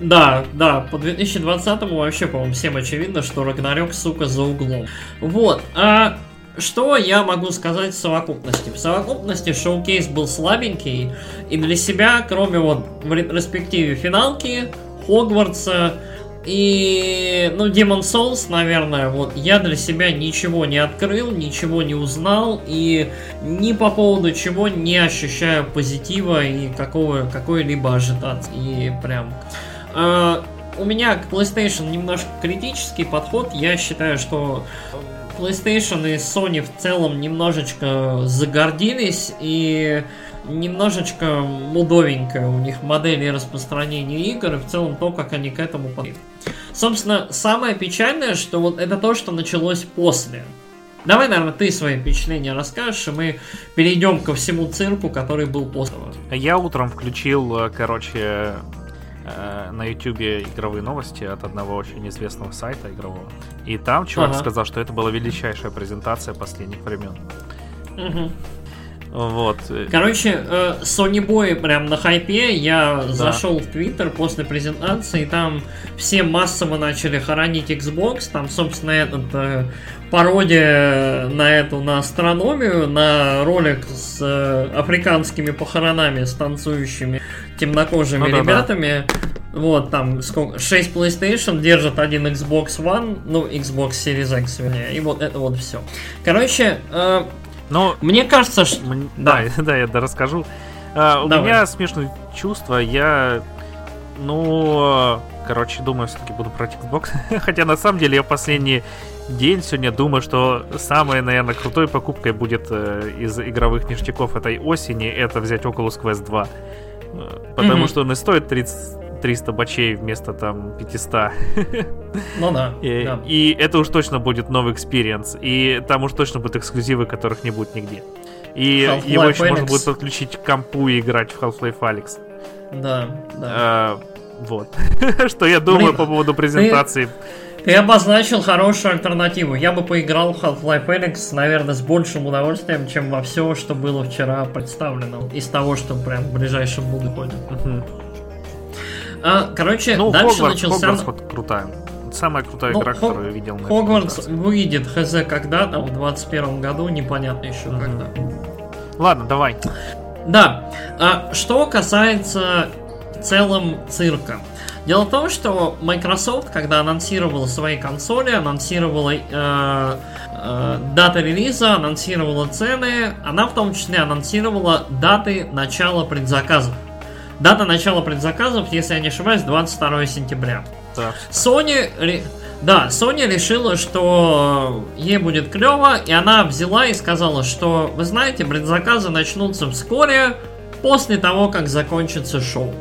Да, да, по 2020-му вообще, по-моему, всем очевидно, что Рагнарёк, сука, за углом. Вот. А что я могу сказать в совокупности? В совокупности шоу-кейс был слабенький, и для себя, кроме вот в ретроспективе финалки, Хогвартса, И, ну, Demon Souls, наверное, вот я для себя ничего не открыл, ничего не узнал, и ни по поводу чего не ощущаю позитива и какого, какой-либо ажитации. И прям... Э, у меня к PlayStation немножко критический подход. Я считаю, что PlayStation и Sony в целом немножечко загордились и немножечко мудовенькая у них модель распространения игр и в целом то, как они к этому подошли. Собственно, самое печальное, что вот это то, что началось после. Давай, наверное, ты свои впечатления расскажешь, и мы перейдем ко всему цирку, который был после. Я утром включил, э, короче, э, на ютубе игровые новости от одного очень известного сайта игрового. И там чувак ага. сказал, что это была величайшая презентация последних времен. Угу. Вот. Короче, э, Sony Boy прям на хайпе. Я да. зашел в Твиттер после презентации, и там все массово начали хоронить Xbox. Там, собственно, этот э, пародия на эту, на астрономию, на ролик с э, африканскими похоронами, с танцующими темнокожими ну, ребятами. Да, да. Вот, там сколько, 6 PlayStation держит один Xbox One, ну, Xbox Series X, вернее, и вот это вот все. Короче, э, но мне кажется, что... Да, да, да я расскажу. А, у меня смешные чувства. Я, ну, короче, думаю, все-таки буду против Xbox. Хотя на самом деле я последний день сегодня думаю, что самой, наверное, крутой покупкой будет э, из игровых ништяков этой осени это взять Oculus Quest 2. Э, потому mm-hmm. что он и стоит 30, 300 бачей вместо там 500. Ну да. И, да. и это уж точно будет новый experience. И там уж точно будут эксклюзивы, которых не будет нигде. И его еще Alex. можно будет подключить к компу и играть в Half-Life Alyx. Да, да. А, вот. Что я думаю Блин, по поводу презентации. Ты, ты обозначил хорошую альтернативу. Я бы поиграл в Half-Life Alyx, наверное, с большим удовольствием, чем во все, что было вчера представлено. Из того, что прям в ближайшем будущем. А, короче, ну, дальше Хогвартс, начался... Хогвартс вот крутая. Самая крутая ну, игра, Хог... которую я видел на Хогвартс выйдет хз когда, там, в 21 году, непонятно еще mm-hmm. когда. Ладно, давай. Да. А, что касается в целом цирка. Дело в том, что Microsoft, когда анонсировала свои консоли, анонсировала э, э, даты релиза, анонсировала цены, она в том числе анонсировала даты начала предзаказов. Дата начала предзаказов, если я не ошибаюсь, 22 сентября. Да. Sony... Да, Sony решила, что ей будет клево, и она взяла и сказала, что, вы знаете, предзаказы начнутся вскоре, после того, как закончится шоу.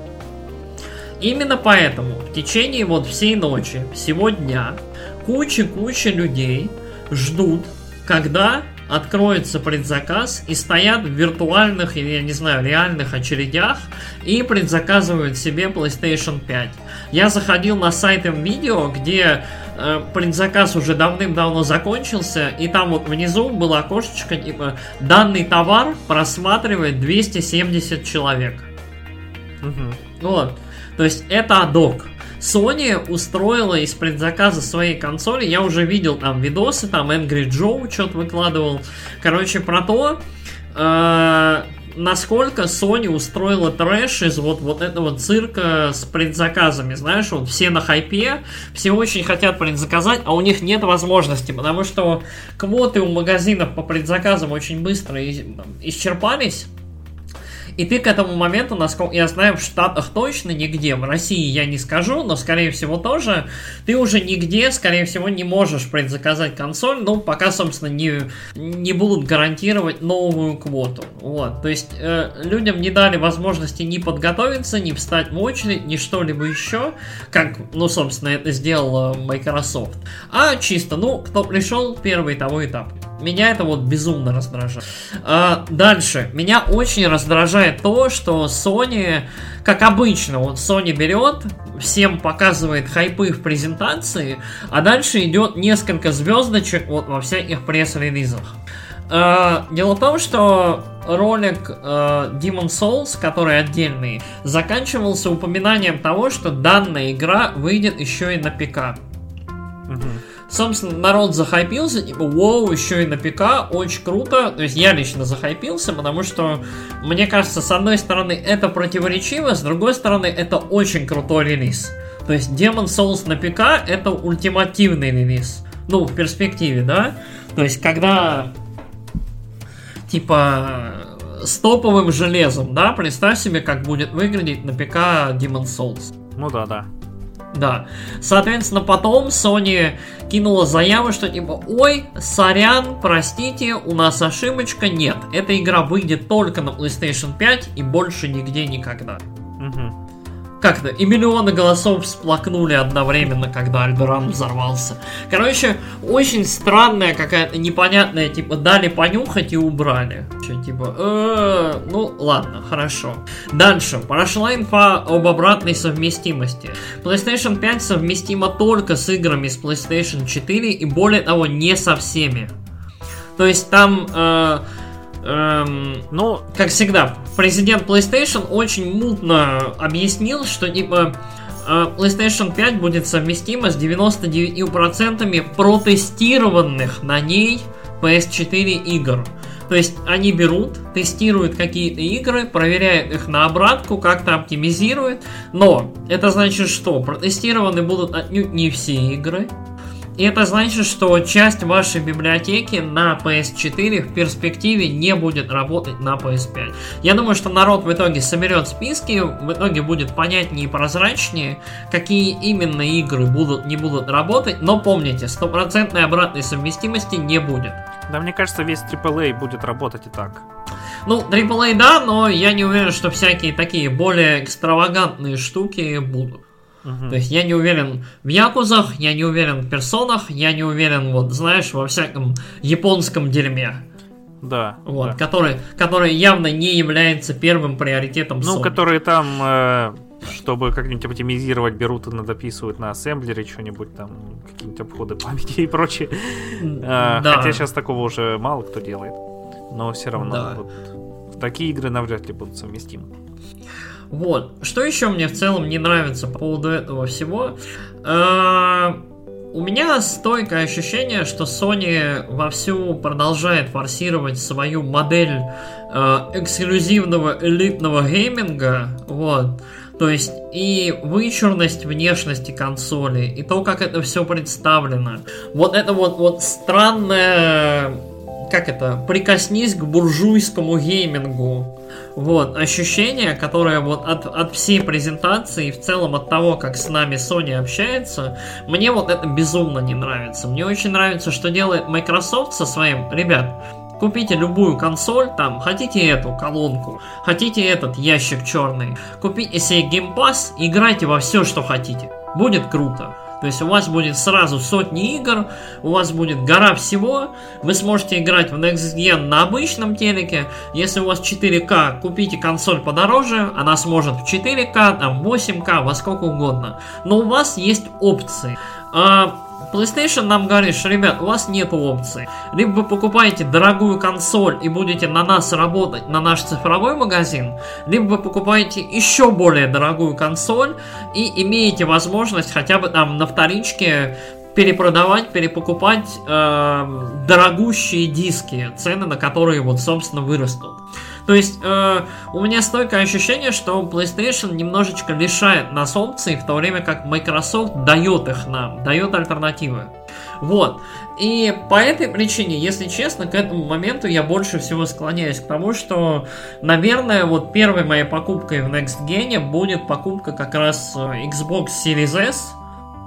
Именно поэтому в течение вот всей ночи, всего дня, куча-куча людей ждут, когда откроется предзаказ и стоят в виртуальных или, я не знаю, реальных очередях и предзаказывают себе PlayStation 5. Я заходил на сайт видео, где э, предзаказ уже давным-давно закончился, и там вот внизу было окошечко, типа, данный товар просматривает 270 человек. Угу. Вот. То есть это адок. Sony устроила из предзаказа своей консоли, я уже видел там видосы, там Angry Joe что-то выкладывал, короче, про то, э, насколько Sony устроила трэш из вот, вот этого цирка с предзаказами. Знаешь, вот все на хайпе, все очень хотят предзаказать, а у них нет возможности, потому что квоты у магазинов по предзаказам очень быстро исчерпались. И ты к этому моменту, насколько я знаю, в Штатах точно нигде, в России я не скажу, но скорее всего тоже, ты уже нигде, скорее всего, не можешь предзаказать консоль, ну, пока, собственно, не, не будут гарантировать новую квоту. Вот, то есть э, людям не дали возможности ни подготовиться, ни встать в очередь, ни что-либо еще, как, ну, собственно, это сделала Microsoft. А чисто, ну, кто пришел, первый того этап. Меня это вот безумно раздражает. А, дальше. Меня очень раздражает то, что Sony, как обычно, вот Sony берет, всем показывает хайпы в презентации, а дальше идет несколько звездочек вот во всяких пресс-релизах. А, дело в том, что ролик uh, Demon Souls, который отдельный, заканчивался упоминанием того, что данная игра выйдет еще и на ПК. Угу. Собственно, народ захайпился, типа, вау, еще и на ПК, очень круто. То есть я лично захайпился, потому что, мне кажется, с одной стороны, это противоречиво, с другой стороны, это очень крутой релиз. То есть Demon Souls на ПК это ультимативный релиз. Ну, в перспективе, да? То есть, когда типа с топовым железом, да? Представь себе, как будет выглядеть на ПК Demon Souls. Ну да, да. Да. Соответственно, потом Sony кинула заяву, что типа, ой, сорян, простите, у нас ошибочка, нет. Эта игра выйдет только на PlayStation 5 и больше нигде никогда. Угу как-то, и миллионы голосов всплакнули одновременно, когда Альберан взорвался. Короче, очень странная какая-то непонятная, типа, дали понюхать и убрали. Че, типа, э, ну ладно, хорошо. Дальше, прошла инфа об обратной совместимости. PlayStation 5 совместима только с играми с PlayStation 4 и более того, не со всеми. То есть там... Э, Эм, ну, как всегда, президент PlayStation очень мутно объяснил, что типа э, PlayStation 5 будет совместима с 99% протестированных на ней PS4 игр. То есть они берут, тестируют какие-то игры, проверяют их на обратку, как-то оптимизируют. Но это значит что? Протестированы будут отнюдь не все игры. И это значит, что часть вашей библиотеки на PS4 в перспективе не будет работать на PS5. Я думаю, что народ в итоге соберет списки, в итоге будет понятнее и прозрачнее, какие именно игры будут, не будут работать, но помните, стопроцентной обратной совместимости не будет. Да, мне кажется, весь AAA будет работать и так. Ну, AAA да, но я не уверен, что всякие такие более экстравагантные штуки будут. Угу. То есть я не уверен в якузах, я не уверен в персонах, я не уверен, вот, знаешь, во всяком японском дерьме. Да. Вот, да. Который, который явно не является первым приоритетом Ну, Sony. которые там, э, чтобы как-нибудь оптимизировать, берут и дописывают на ассемблере что-нибудь там, какие-нибудь обходы памяти и прочее. Э, да. Хотя сейчас такого уже мало кто делает. Но все равно да. вот, такие игры навряд ли будут совместимы. Вот. Что еще мне в целом не нравится по поводу этого всего? Э, у меня стойкое ощущение, что Sony вовсю продолжает форсировать свою модель э, эксклюзивного элитного гейминга. Вот. То есть и вычурность внешности консоли, и то, как это все представлено. Вот это вот, вот странное, как это, прикоснись к буржуйскому геймингу. Вот, ощущение, которое вот от, от всей презентации и в целом от того, как с нами Sony общается, мне вот это безумно не нравится. Мне очень нравится, что делает Microsoft со своим, ребят, Купите любую консоль, там, хотите эту колонку, хотите этот ящик черный, купите себе Pass, играйте во все, что хотите. Будет круто. То есть у вас будет сразу сотни игр, у вас будет гора всего, вы сможете играть в Next Gen на обычном телеке. Если у вас 4К, купите консоль подороже, она сможет в 4К, там 8К, во сколько угодно. Но у вас есть опции. А, PlayStation нам говорит, что, ребят, у вас нет опции. Либо вы покупаете дорогую консоль и будете на нас работать, на наш цифровой магазин, либо вы покупаете еще более дорогую консоль и имеете возможность хотя бы там на вторичке перепродавать, перепокупать э, дорогущие диски, цены на которые вот, собственно, вырастут. То есть э, у меня стойкое ощущение, что PlayStation немножечко лишает нас опций, в то время как Microsoft дает их нам, дает альтернативы. Вот. И по этой причине, если честно, к этому моменту я больше всего склоняюсь к тому, что, наверное, вот первой моей покупкой в Next Gen будет покупка как раз э, Xbox Series S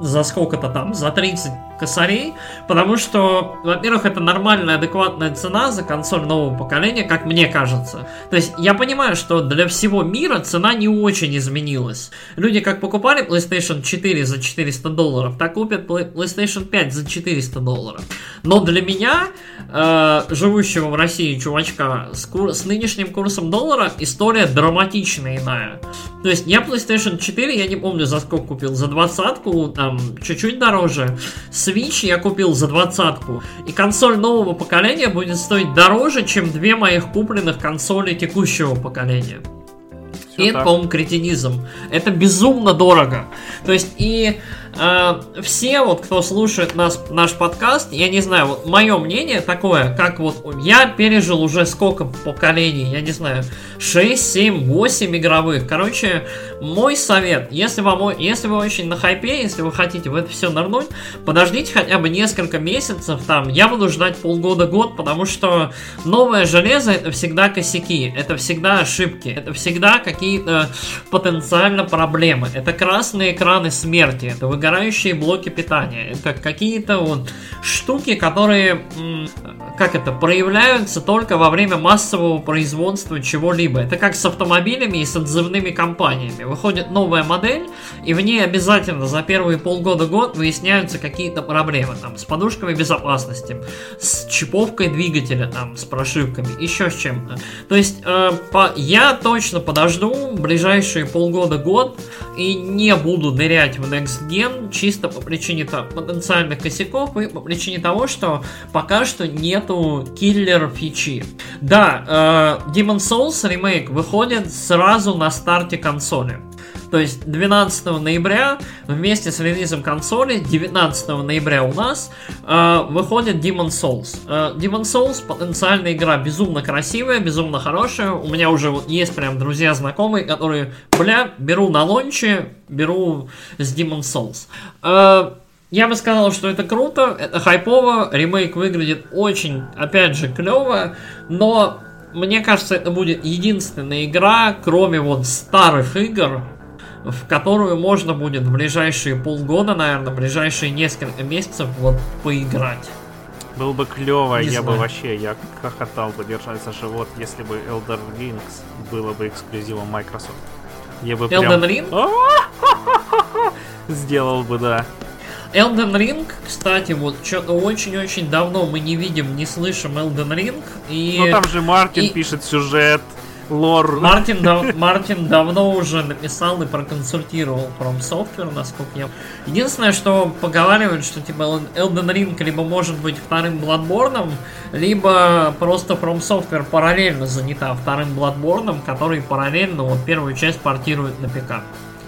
за сколько-то там, за 30 косарей, потому что, во-первых, это нормальная, адекватная цена за консоль нового поколения, как мне кажется. То есть я понимаю, что для всего мира цена не очень изменилась. Люди как покупали PlayStation 4 за 400 долларов, так купят PlayStation 5 за 400 долларов. Но для меня, э, живущего в России чувачка, с, кур- с нынешним курсом доллара история драматичная иная. То есть я PlayStation 4, я не помню за сколько купил, за двадцатку, там, чуть-чуть дороже. Switch я купил за двадцатку. И консоль нового поколения будет стоить дороже, чем две моих купленных консоли текущего поколения. Все и это, по-моему, кретинизм. Это безумно дорого. То есть, и все вот, кто слушает нас, наш подкаст, я не знаю, вот мое мнение такое, как вот я пережил уже сколько поколений, я не знаю, 6, 7, 8 игровых. Короче, мой совет, если вам, если вы очень на хайпе, если вы хотите в это все нырнуть, подождите хотя бы несколько месяцев там, я буду ждать полгода-год, потому что новое железо это всегда косяки, это всегда ошибки, это всегда какие-то потенциально проблемы, это красные экраны смерти, это выгорающие блоки питания, это какие-то вот штуки, которые, как это, проявляются только во время массового производства чего-либо. Это как с автомобилями и с отзывными компаниями. Выходит новая модель, и в ней обязательно за первые полгода-год выясняются какие-то проблемы, там, с подушками безопасности, с чиповкой двигателя, там, с прошивками, еще с чем-то. То есть, э, по, я точно подожду ближайшие полгода-год и не буду нырять в Next Gen чисто по причине там, потенциальных косяков и по причине того, что пока что нету киллер фичи. Да, э, Demon Souls ремейк выходит сразу на старте консоли. То есть 12 ноября вместе с релизом консоли 19 ноября у нас э, выходит Demon Souls. Э, Demon Souls потенциальная игра безумно красивая, безумно хорошая. У меня уже вот есть прям друзья знакомые, которые, бля, беру на лонче, беру с Demon Souls. Э, я бы сказал, что это круто, это хайпово, ремейк выглядит очень, опять же, клево, но мне кажется, это будет единственная игра, кроме вот старых игр, в которую можно будет в ближайшие полгода, наверное, в ближайшие несколько месяцев вот поиграть. Было бы клево, я знаю. бы вообще, я хохотал бы, держать за живот, если бы Elder Rings было бы эксклюзивом Microsoft. Я бы Elden прям... Ring? Сделал бы, да. Elden Ring, кстати, вот что-то очень-очень давно мы не видим, не слышим Elden Ring. И... Ну там же Мартин и... пишет сюжет, лор. Мартин, дав, Мартин давно уже написал и проконсультировал From Software, насколько я... Единственное, что поговаривают, что типа Elden Ring либо может быть вторым Bloodborne, либо просто From Software параллельно занята вторым Bloodborne, который параллельно вот первую часть портирует на ПК.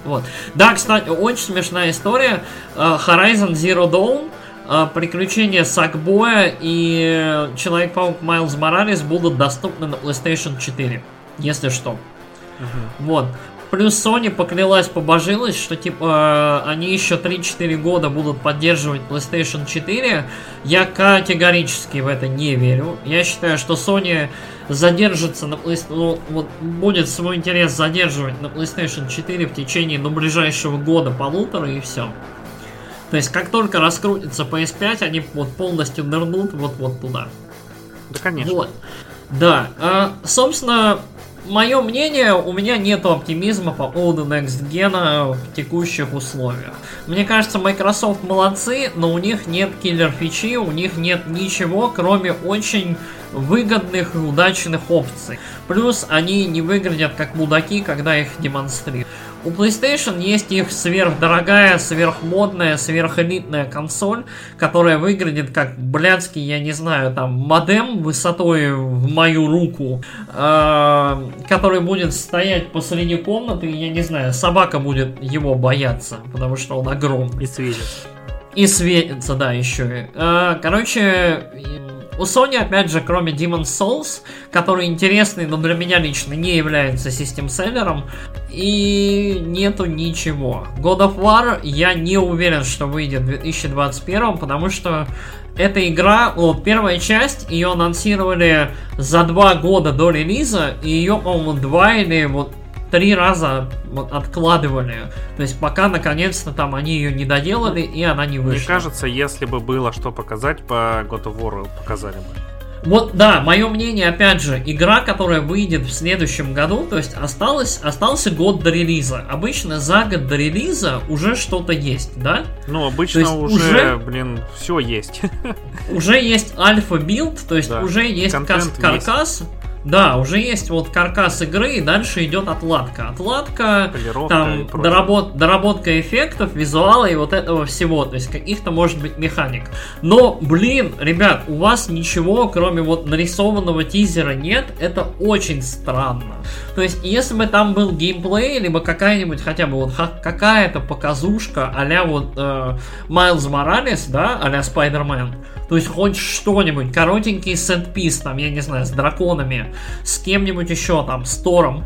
Вот. Да, кстати, очень смешная история. Э, Horizon Zero Dawn э, приключения Сакбоя и Человек-паук Майлз Моралес будут доступны на PlayStation 4 если что. Угу. Вот. Плюс Sony поклялась, побожилась, что типа они еще 3-4 года будут поддерживать PlayStation 4. Я категорически в это не верю. Я считаю, что Sony задержится на PlayStation, ну, вот, будет свой интерес задерживать на PlayStation 4 в течение ну, ближайшего года, полутора и все. То есть, как только раскрутится PS5, они вот полностью нырнут вот-вот туда. Да, конечно. Вот. Да. А, собственно, мое мнение, у меня нет оптимизма по поводу Next Gen в текущих условиях. Мне кажется, Microsoft молодцы, но у них нет киллер фичи, у них нет ничего, кроме очень выгодных и удачных опций. Плюс они не выглядят как мудаки, когда их демонстрируют. У PlayStation есть их сверхдорогая, сверхмодная, сверхэлитная консоль, которая выглядит как блядский, я не знаю, там, модем высотой в мою руку, э, который будет стоять посреди комнаты, я не знаю, собака будет его бояться, потому что он огромный. И светится. И светится, да, еще. Э, короче, у Sony, опять же, кроме Demon's Souls, который интересный, но для меня лично не является систем-селлером, и нету ничего. God of War я не уверен, что выйдет в 2021, потому что эта игра, вот первая часть, ее анонсировали за два года до релиза, и ее, по-моему, два или вот три раза откладывали. То есть пока наконец-то там они ее не доделали и она не вышла. Мне кажется, если бы было что показать по God of War, показали бы. Вот, да, мое мнение, опять же, игра, которая выйдет в следующем году, то есть осталось, остался год до релиза. Обычно за год до релиза уже что-то есть, да? Ну, обычно уже, уже, блин, все есть. Уже есть альфа- build, то есть да. уже есть каркас, есть Да, уже есть вот каркас игры, и дальше идет отладка. Отладка, там доработ, доработка эффектов, визуала и вот этого всего, то есть каких-то может быть механик. Но, блин, ребят, у вас ничего, кроме вот нарисованного тизера нет, это очень странно. То есть, если бы там был геймплей, либо какая-нибудь хотя бы вот какая-то показушка а вот э, Майлз Моралес, да, а-ля Спайдермен, то есть хоть что-нибудь, коротенький сет-пис, там, я не знаю, с драконами, с кем-нибудь еще, там, с Тором,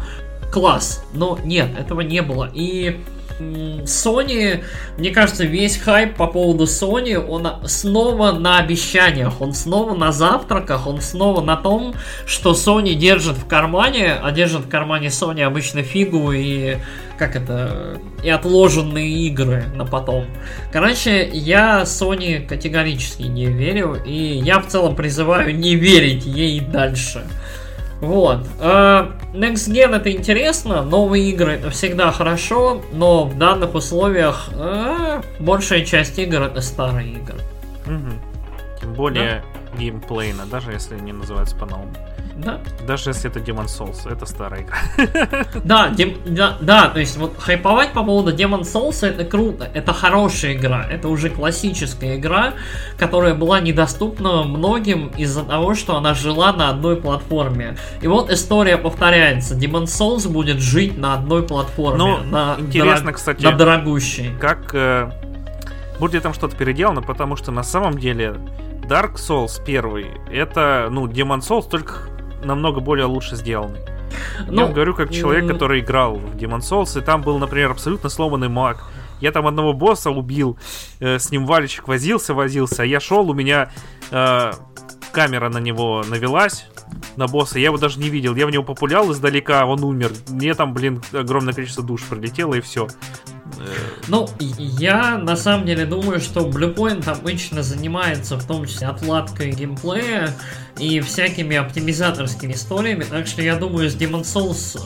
класс. Но нет, этого не было. И Sony, мне кажется, весь хайп по поводу Sony, он снова на обещаниях, он снова на завтраках, он снова на том, что Sony держит в кармане, а держит в кармане Sony обычно фигу и как это, и отложенные игры на потом. Короче, я Sony категорически не верю, и я в целом призываю не верить ей дальше. Вот. Uh, Next Gen это интересно, новые игры это всегда хорошо, но в данных условиях uh, большая часть игр это старые игры. Угу. Тем более да? геймплейно, даже если они называются по-новому. Да. Даже если это Demon Souls, это старая игра. Да, дем, да, да, то есть вот хайповать по поводу Demon Souls это круто, это хорошая игра, это уже классическая игра, которая была недоступна многим из-за того, что она жила на одной платформе. И вот история повторяется, Demon Souls будет жить на одной платформе. Ну, на интересно, дорог... кстати, на дорогущей. Как э, будет там что-то переделано, потому что на самом деле Dark Souls первый, это, ну, Demon Souls только намного более лучше сделанный. Ну, Я вам говорю, как человек, который играл в Demon Souls, и там был, например, абсолютно сломанный маг. Я там одного босса убил, э, с ним вальчик возился, возился, а я шел, у меня э, камера на него навелась, на босса, я его даже не видел. Я в него популял издалека, он умер. Мне там, блин, огромное количество душ пролетело, и все. Ну, я на самом деле думаю, что Bluepoint обычно занимается в том числе отладкой геймплея и всякими оптимизаторскими историями, так что я думаю, с Demon Souls,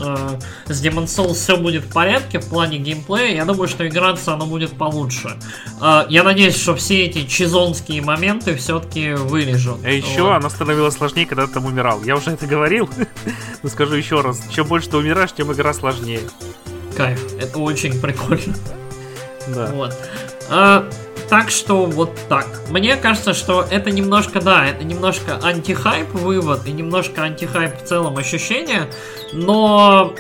э, с Demon Souls все будет в порядке в плане геймплея, я думаю, что играться оно будет получше. Э, я надеюсь, что все эти чизонские моменты все-таки вырежут. А еще вот. она становилась сложнее, когда ты там умирал. Я уже это говорил, но скажу еще раз, чем больше ты умираешь, тем игра сложнее кайф. Это очень прикольно. Да. Вот. А, так что вот так. Мне кажется, что это немножко, да, это немножко антихайп вывод и немножко антихайп в целом ощущение, но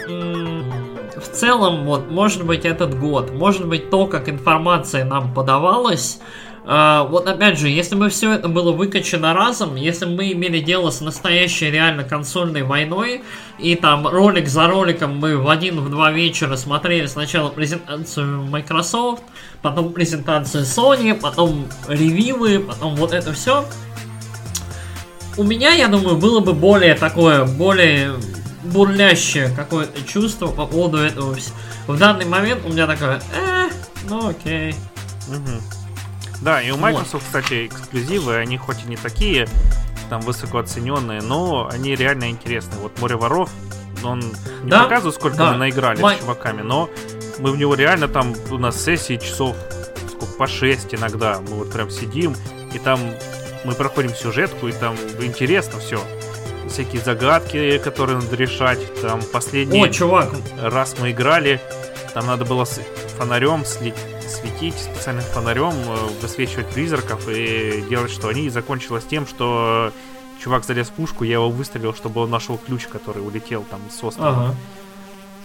в целом, вот, может быть, этот год, может быть, то, как информация нам подавалась, Uh, вот опять же, если бы все это было выкачано разом, если бы мы имели дело с настоящей реально консольной войной, и там ролик за роликом мы в один, в два вечера смотрели сначала презентацию Microsoft, потом презентацию Sony, потом ревивы, потом вот это все, у меня, я думаю, было бы более такое, более бурлящее какое-то чувство по поводу этого. В данный момент у меня такое, э, ну окей. Угу. Да, и у Microsoft, вот. кстати, эксклюзивы, они хоть и не такие там высоко оцененные, но они реально интересные. Вот Море воров, он не да? показывает, сколько да. мы наиграли Май... с чуваками, но мы в него реально там у нас сессии часов сколько, по 6 иногда. Мы вот прям сидим, и там мы проходим сюжетку, и там интересно все. Всякие загадки, которые надо решать. Там последний О, чувак. раз мы играли, там надо было с фонарем слить светить специальным фонарем, э, высвечивать призраков и делать, что они. И закончилось тем, что чувак залез в пушку, я его выстрелил, чтобы он нашел ключ, который улетел там с острова. Ага.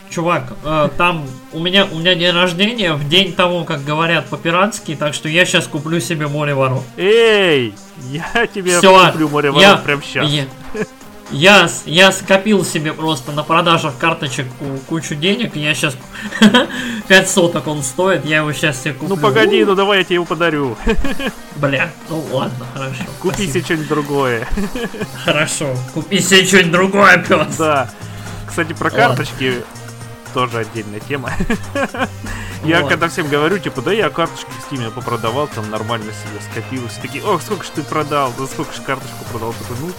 Чувак, э, там у меня у меня день рождения в день того, как говорят по-пиратски, так что я сейчас куплю себе море воров. Эй, я тебе Всё, куплю море воров я, прямо сейчас. Я, я, я скопил себе просто на продажах карточек кучу денег, я сейчас 5 соток он стоит, я его сейчас себе куплю. Ну погоди, ну давай я тебе его подарю. Бля, ну ладно, хорошо. Купи себе что-нибудь другое. Хорошо, купи себе что-нибудь другое, пес. Да. Кстати, про карточки тоже отдельная тема. Я когда всем говорю, типа, да я карточки в Steam попродавал, там нормально себе скопилось. Такие, ох, сколько ж ты продал, да сколько ж карточку продал. Такой, ну,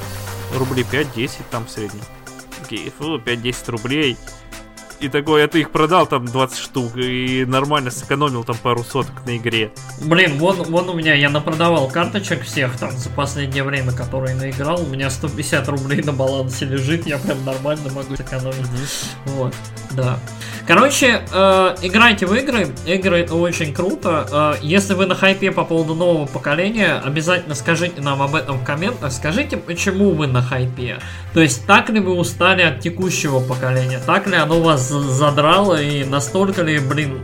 рублей 5-10 там в среднем. Окей, 5-10 рублей. И такой, а ты их продал там 20 штук и нормально сэкономил там пару соток на игре. Блин, вон, вон у меня, я напродавал карточек всех там за последнее время, которые наиграл. У меня 150 рублей на балансе лежит, я прям нормально могу сэкономить. Mm-hmm. Вот, да. Короче, э, играйте в игры, игры это очень круто. Э, если вы на хайпе по поводу нового поколения, обязательно скажите нам об этом в комментах. Скажите, почему вы на хайпе. То есть, так ли вы устали от текущего поколения, так ли оно вас задрало и настолько ли, блин,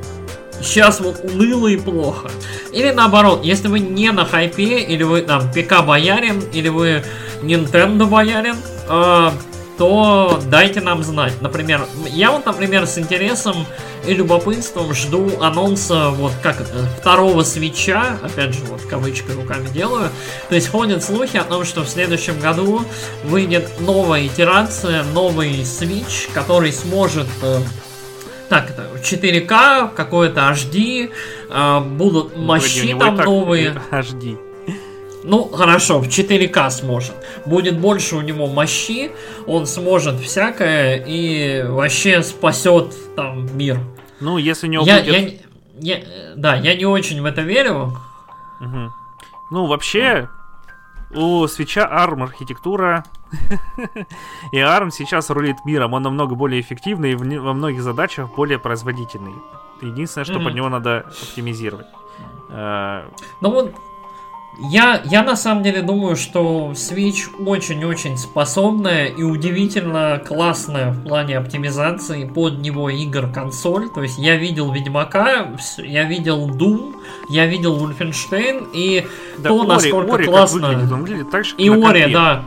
сейчас вот уныло и плохо. Или наоборот, если вы не на хайпе, или вы там ПК боярин, или вы Nintendo боярин, э, то дайте нам знать. Например, я вот, например, с интересом и любопытством жду анонса вот как это, второго свеча, опять же, вот кавычкой руками делаю. То есть ходят слухи о том, что в следующем году выйдет новая итерация, новый свич, который сможет э, так, это 4К, какое-то HD, э, будут мощи там новые. HD. Ну, хорошо, в 4К сможет. Будет больше у него мощи, он сможет всякое и вообще спасет там мир. Ну, если у него я, будет... Я, я, да, я не очень в это верю. Угу. Ну, вообще, у свеча ARM архитектура, и ARM сейчас рулит миром. Он намного более эффективный и во многих задачах более производительный. Единственное, что mm-hmm. под него надо оптимизировать. Э, ну вот я, я на самом деле думаю, что Switch очень-очень способная и удивительно классная в плане оптимизации под него игр консоль. То есть я видел Ведьмака, я видел Doom, я видел Wolfenstein и да, то, Ори, насколько Ори классно... Выглядит, он выглядит так же, и Ори, да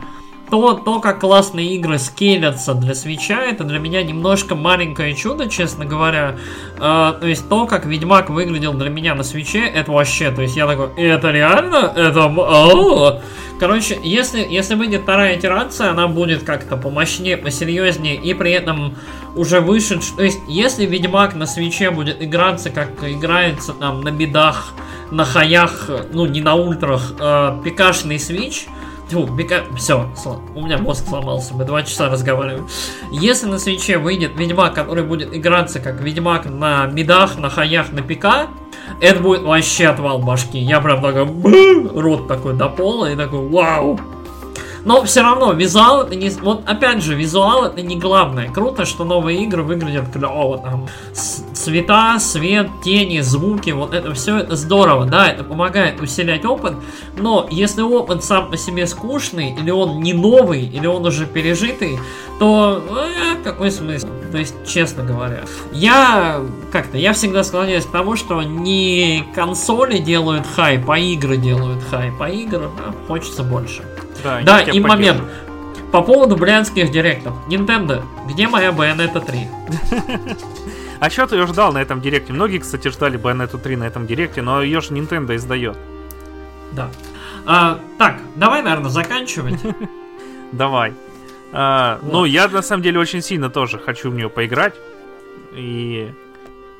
то, то, как классные игры скелятся для свеча, это для меня немножко маленькое чудо, честно говоря. Э, то есть то, как Ведьмак выглядел для меня на свече, это вообще, то есть я такой, это реально? Это... Короче, если, если выйдет вторая итерация, она будет как-то помощнее, посерьезнее и при этом уже выше. То есть, если Ведьмак на свече будет играться, как играется там на бедах, на хаях, ну не на ультрах, э, пикашный свич, Тьфу, бека... Все, у меня мозг сломался, мы два часа разговариваем. Если на свече выйдет Ведьмак, который будет играться как Ведьмак на мидах, на хаях, на пика, это будет вообще отвал башки. Я прям такой, рот такой до пола и такой, вау. Но все равно, визуал это не... Вот опять же, визуал это не главное. Круто, что новые игры выглядят клево. Там цвета, свет, тени, звуки, вот это все это здорово. Да, это помогает усилять опыт. Но если опыт сам по себе скучный, или он не новый, или он уже пережитый, то э, какой смысл? То есть, честно говоря, я как-то, я всегда склоняюсь к тому, что не консоли делают хайп, а игры делают хайп, а игры а, хочется больше. Да, да и момент. По поводу брянских директов. Nintendo, где моя Bayonetta 3? А что ты ее ждал на этом директе? Многие, кстати, ждали Bayonetta 3 на этом директе, но ее же Nintendo издает. Да. А, так, давай, наверное, заканчивать. Давай. А, вот. Ну, я на самом деле очень сильно тоже хочу в нее поиграть. И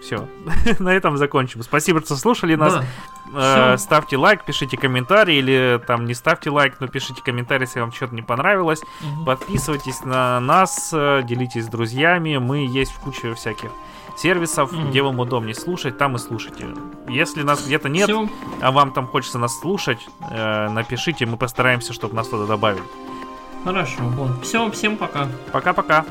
все. На этом закончим. Спасибо, что слушали нас. Да. Э, ставьте лайк, пишите комментарий или там не ставьте лайк, но пишите комментарий, если вам что-то не понравилось. Угу. Подписывайтесь на нас, э, делитесь с друзьями. Мы есть в куче всяких сервисов, mm где вам удобнее слушать, там и слушайте. Если нас где-то нет, Всё. а вам там хочется нас слушать, э, напишите, мы постараемся, чтобы нас туда добавили. Хорошо, вот. Все, всем пока. Пока-пока.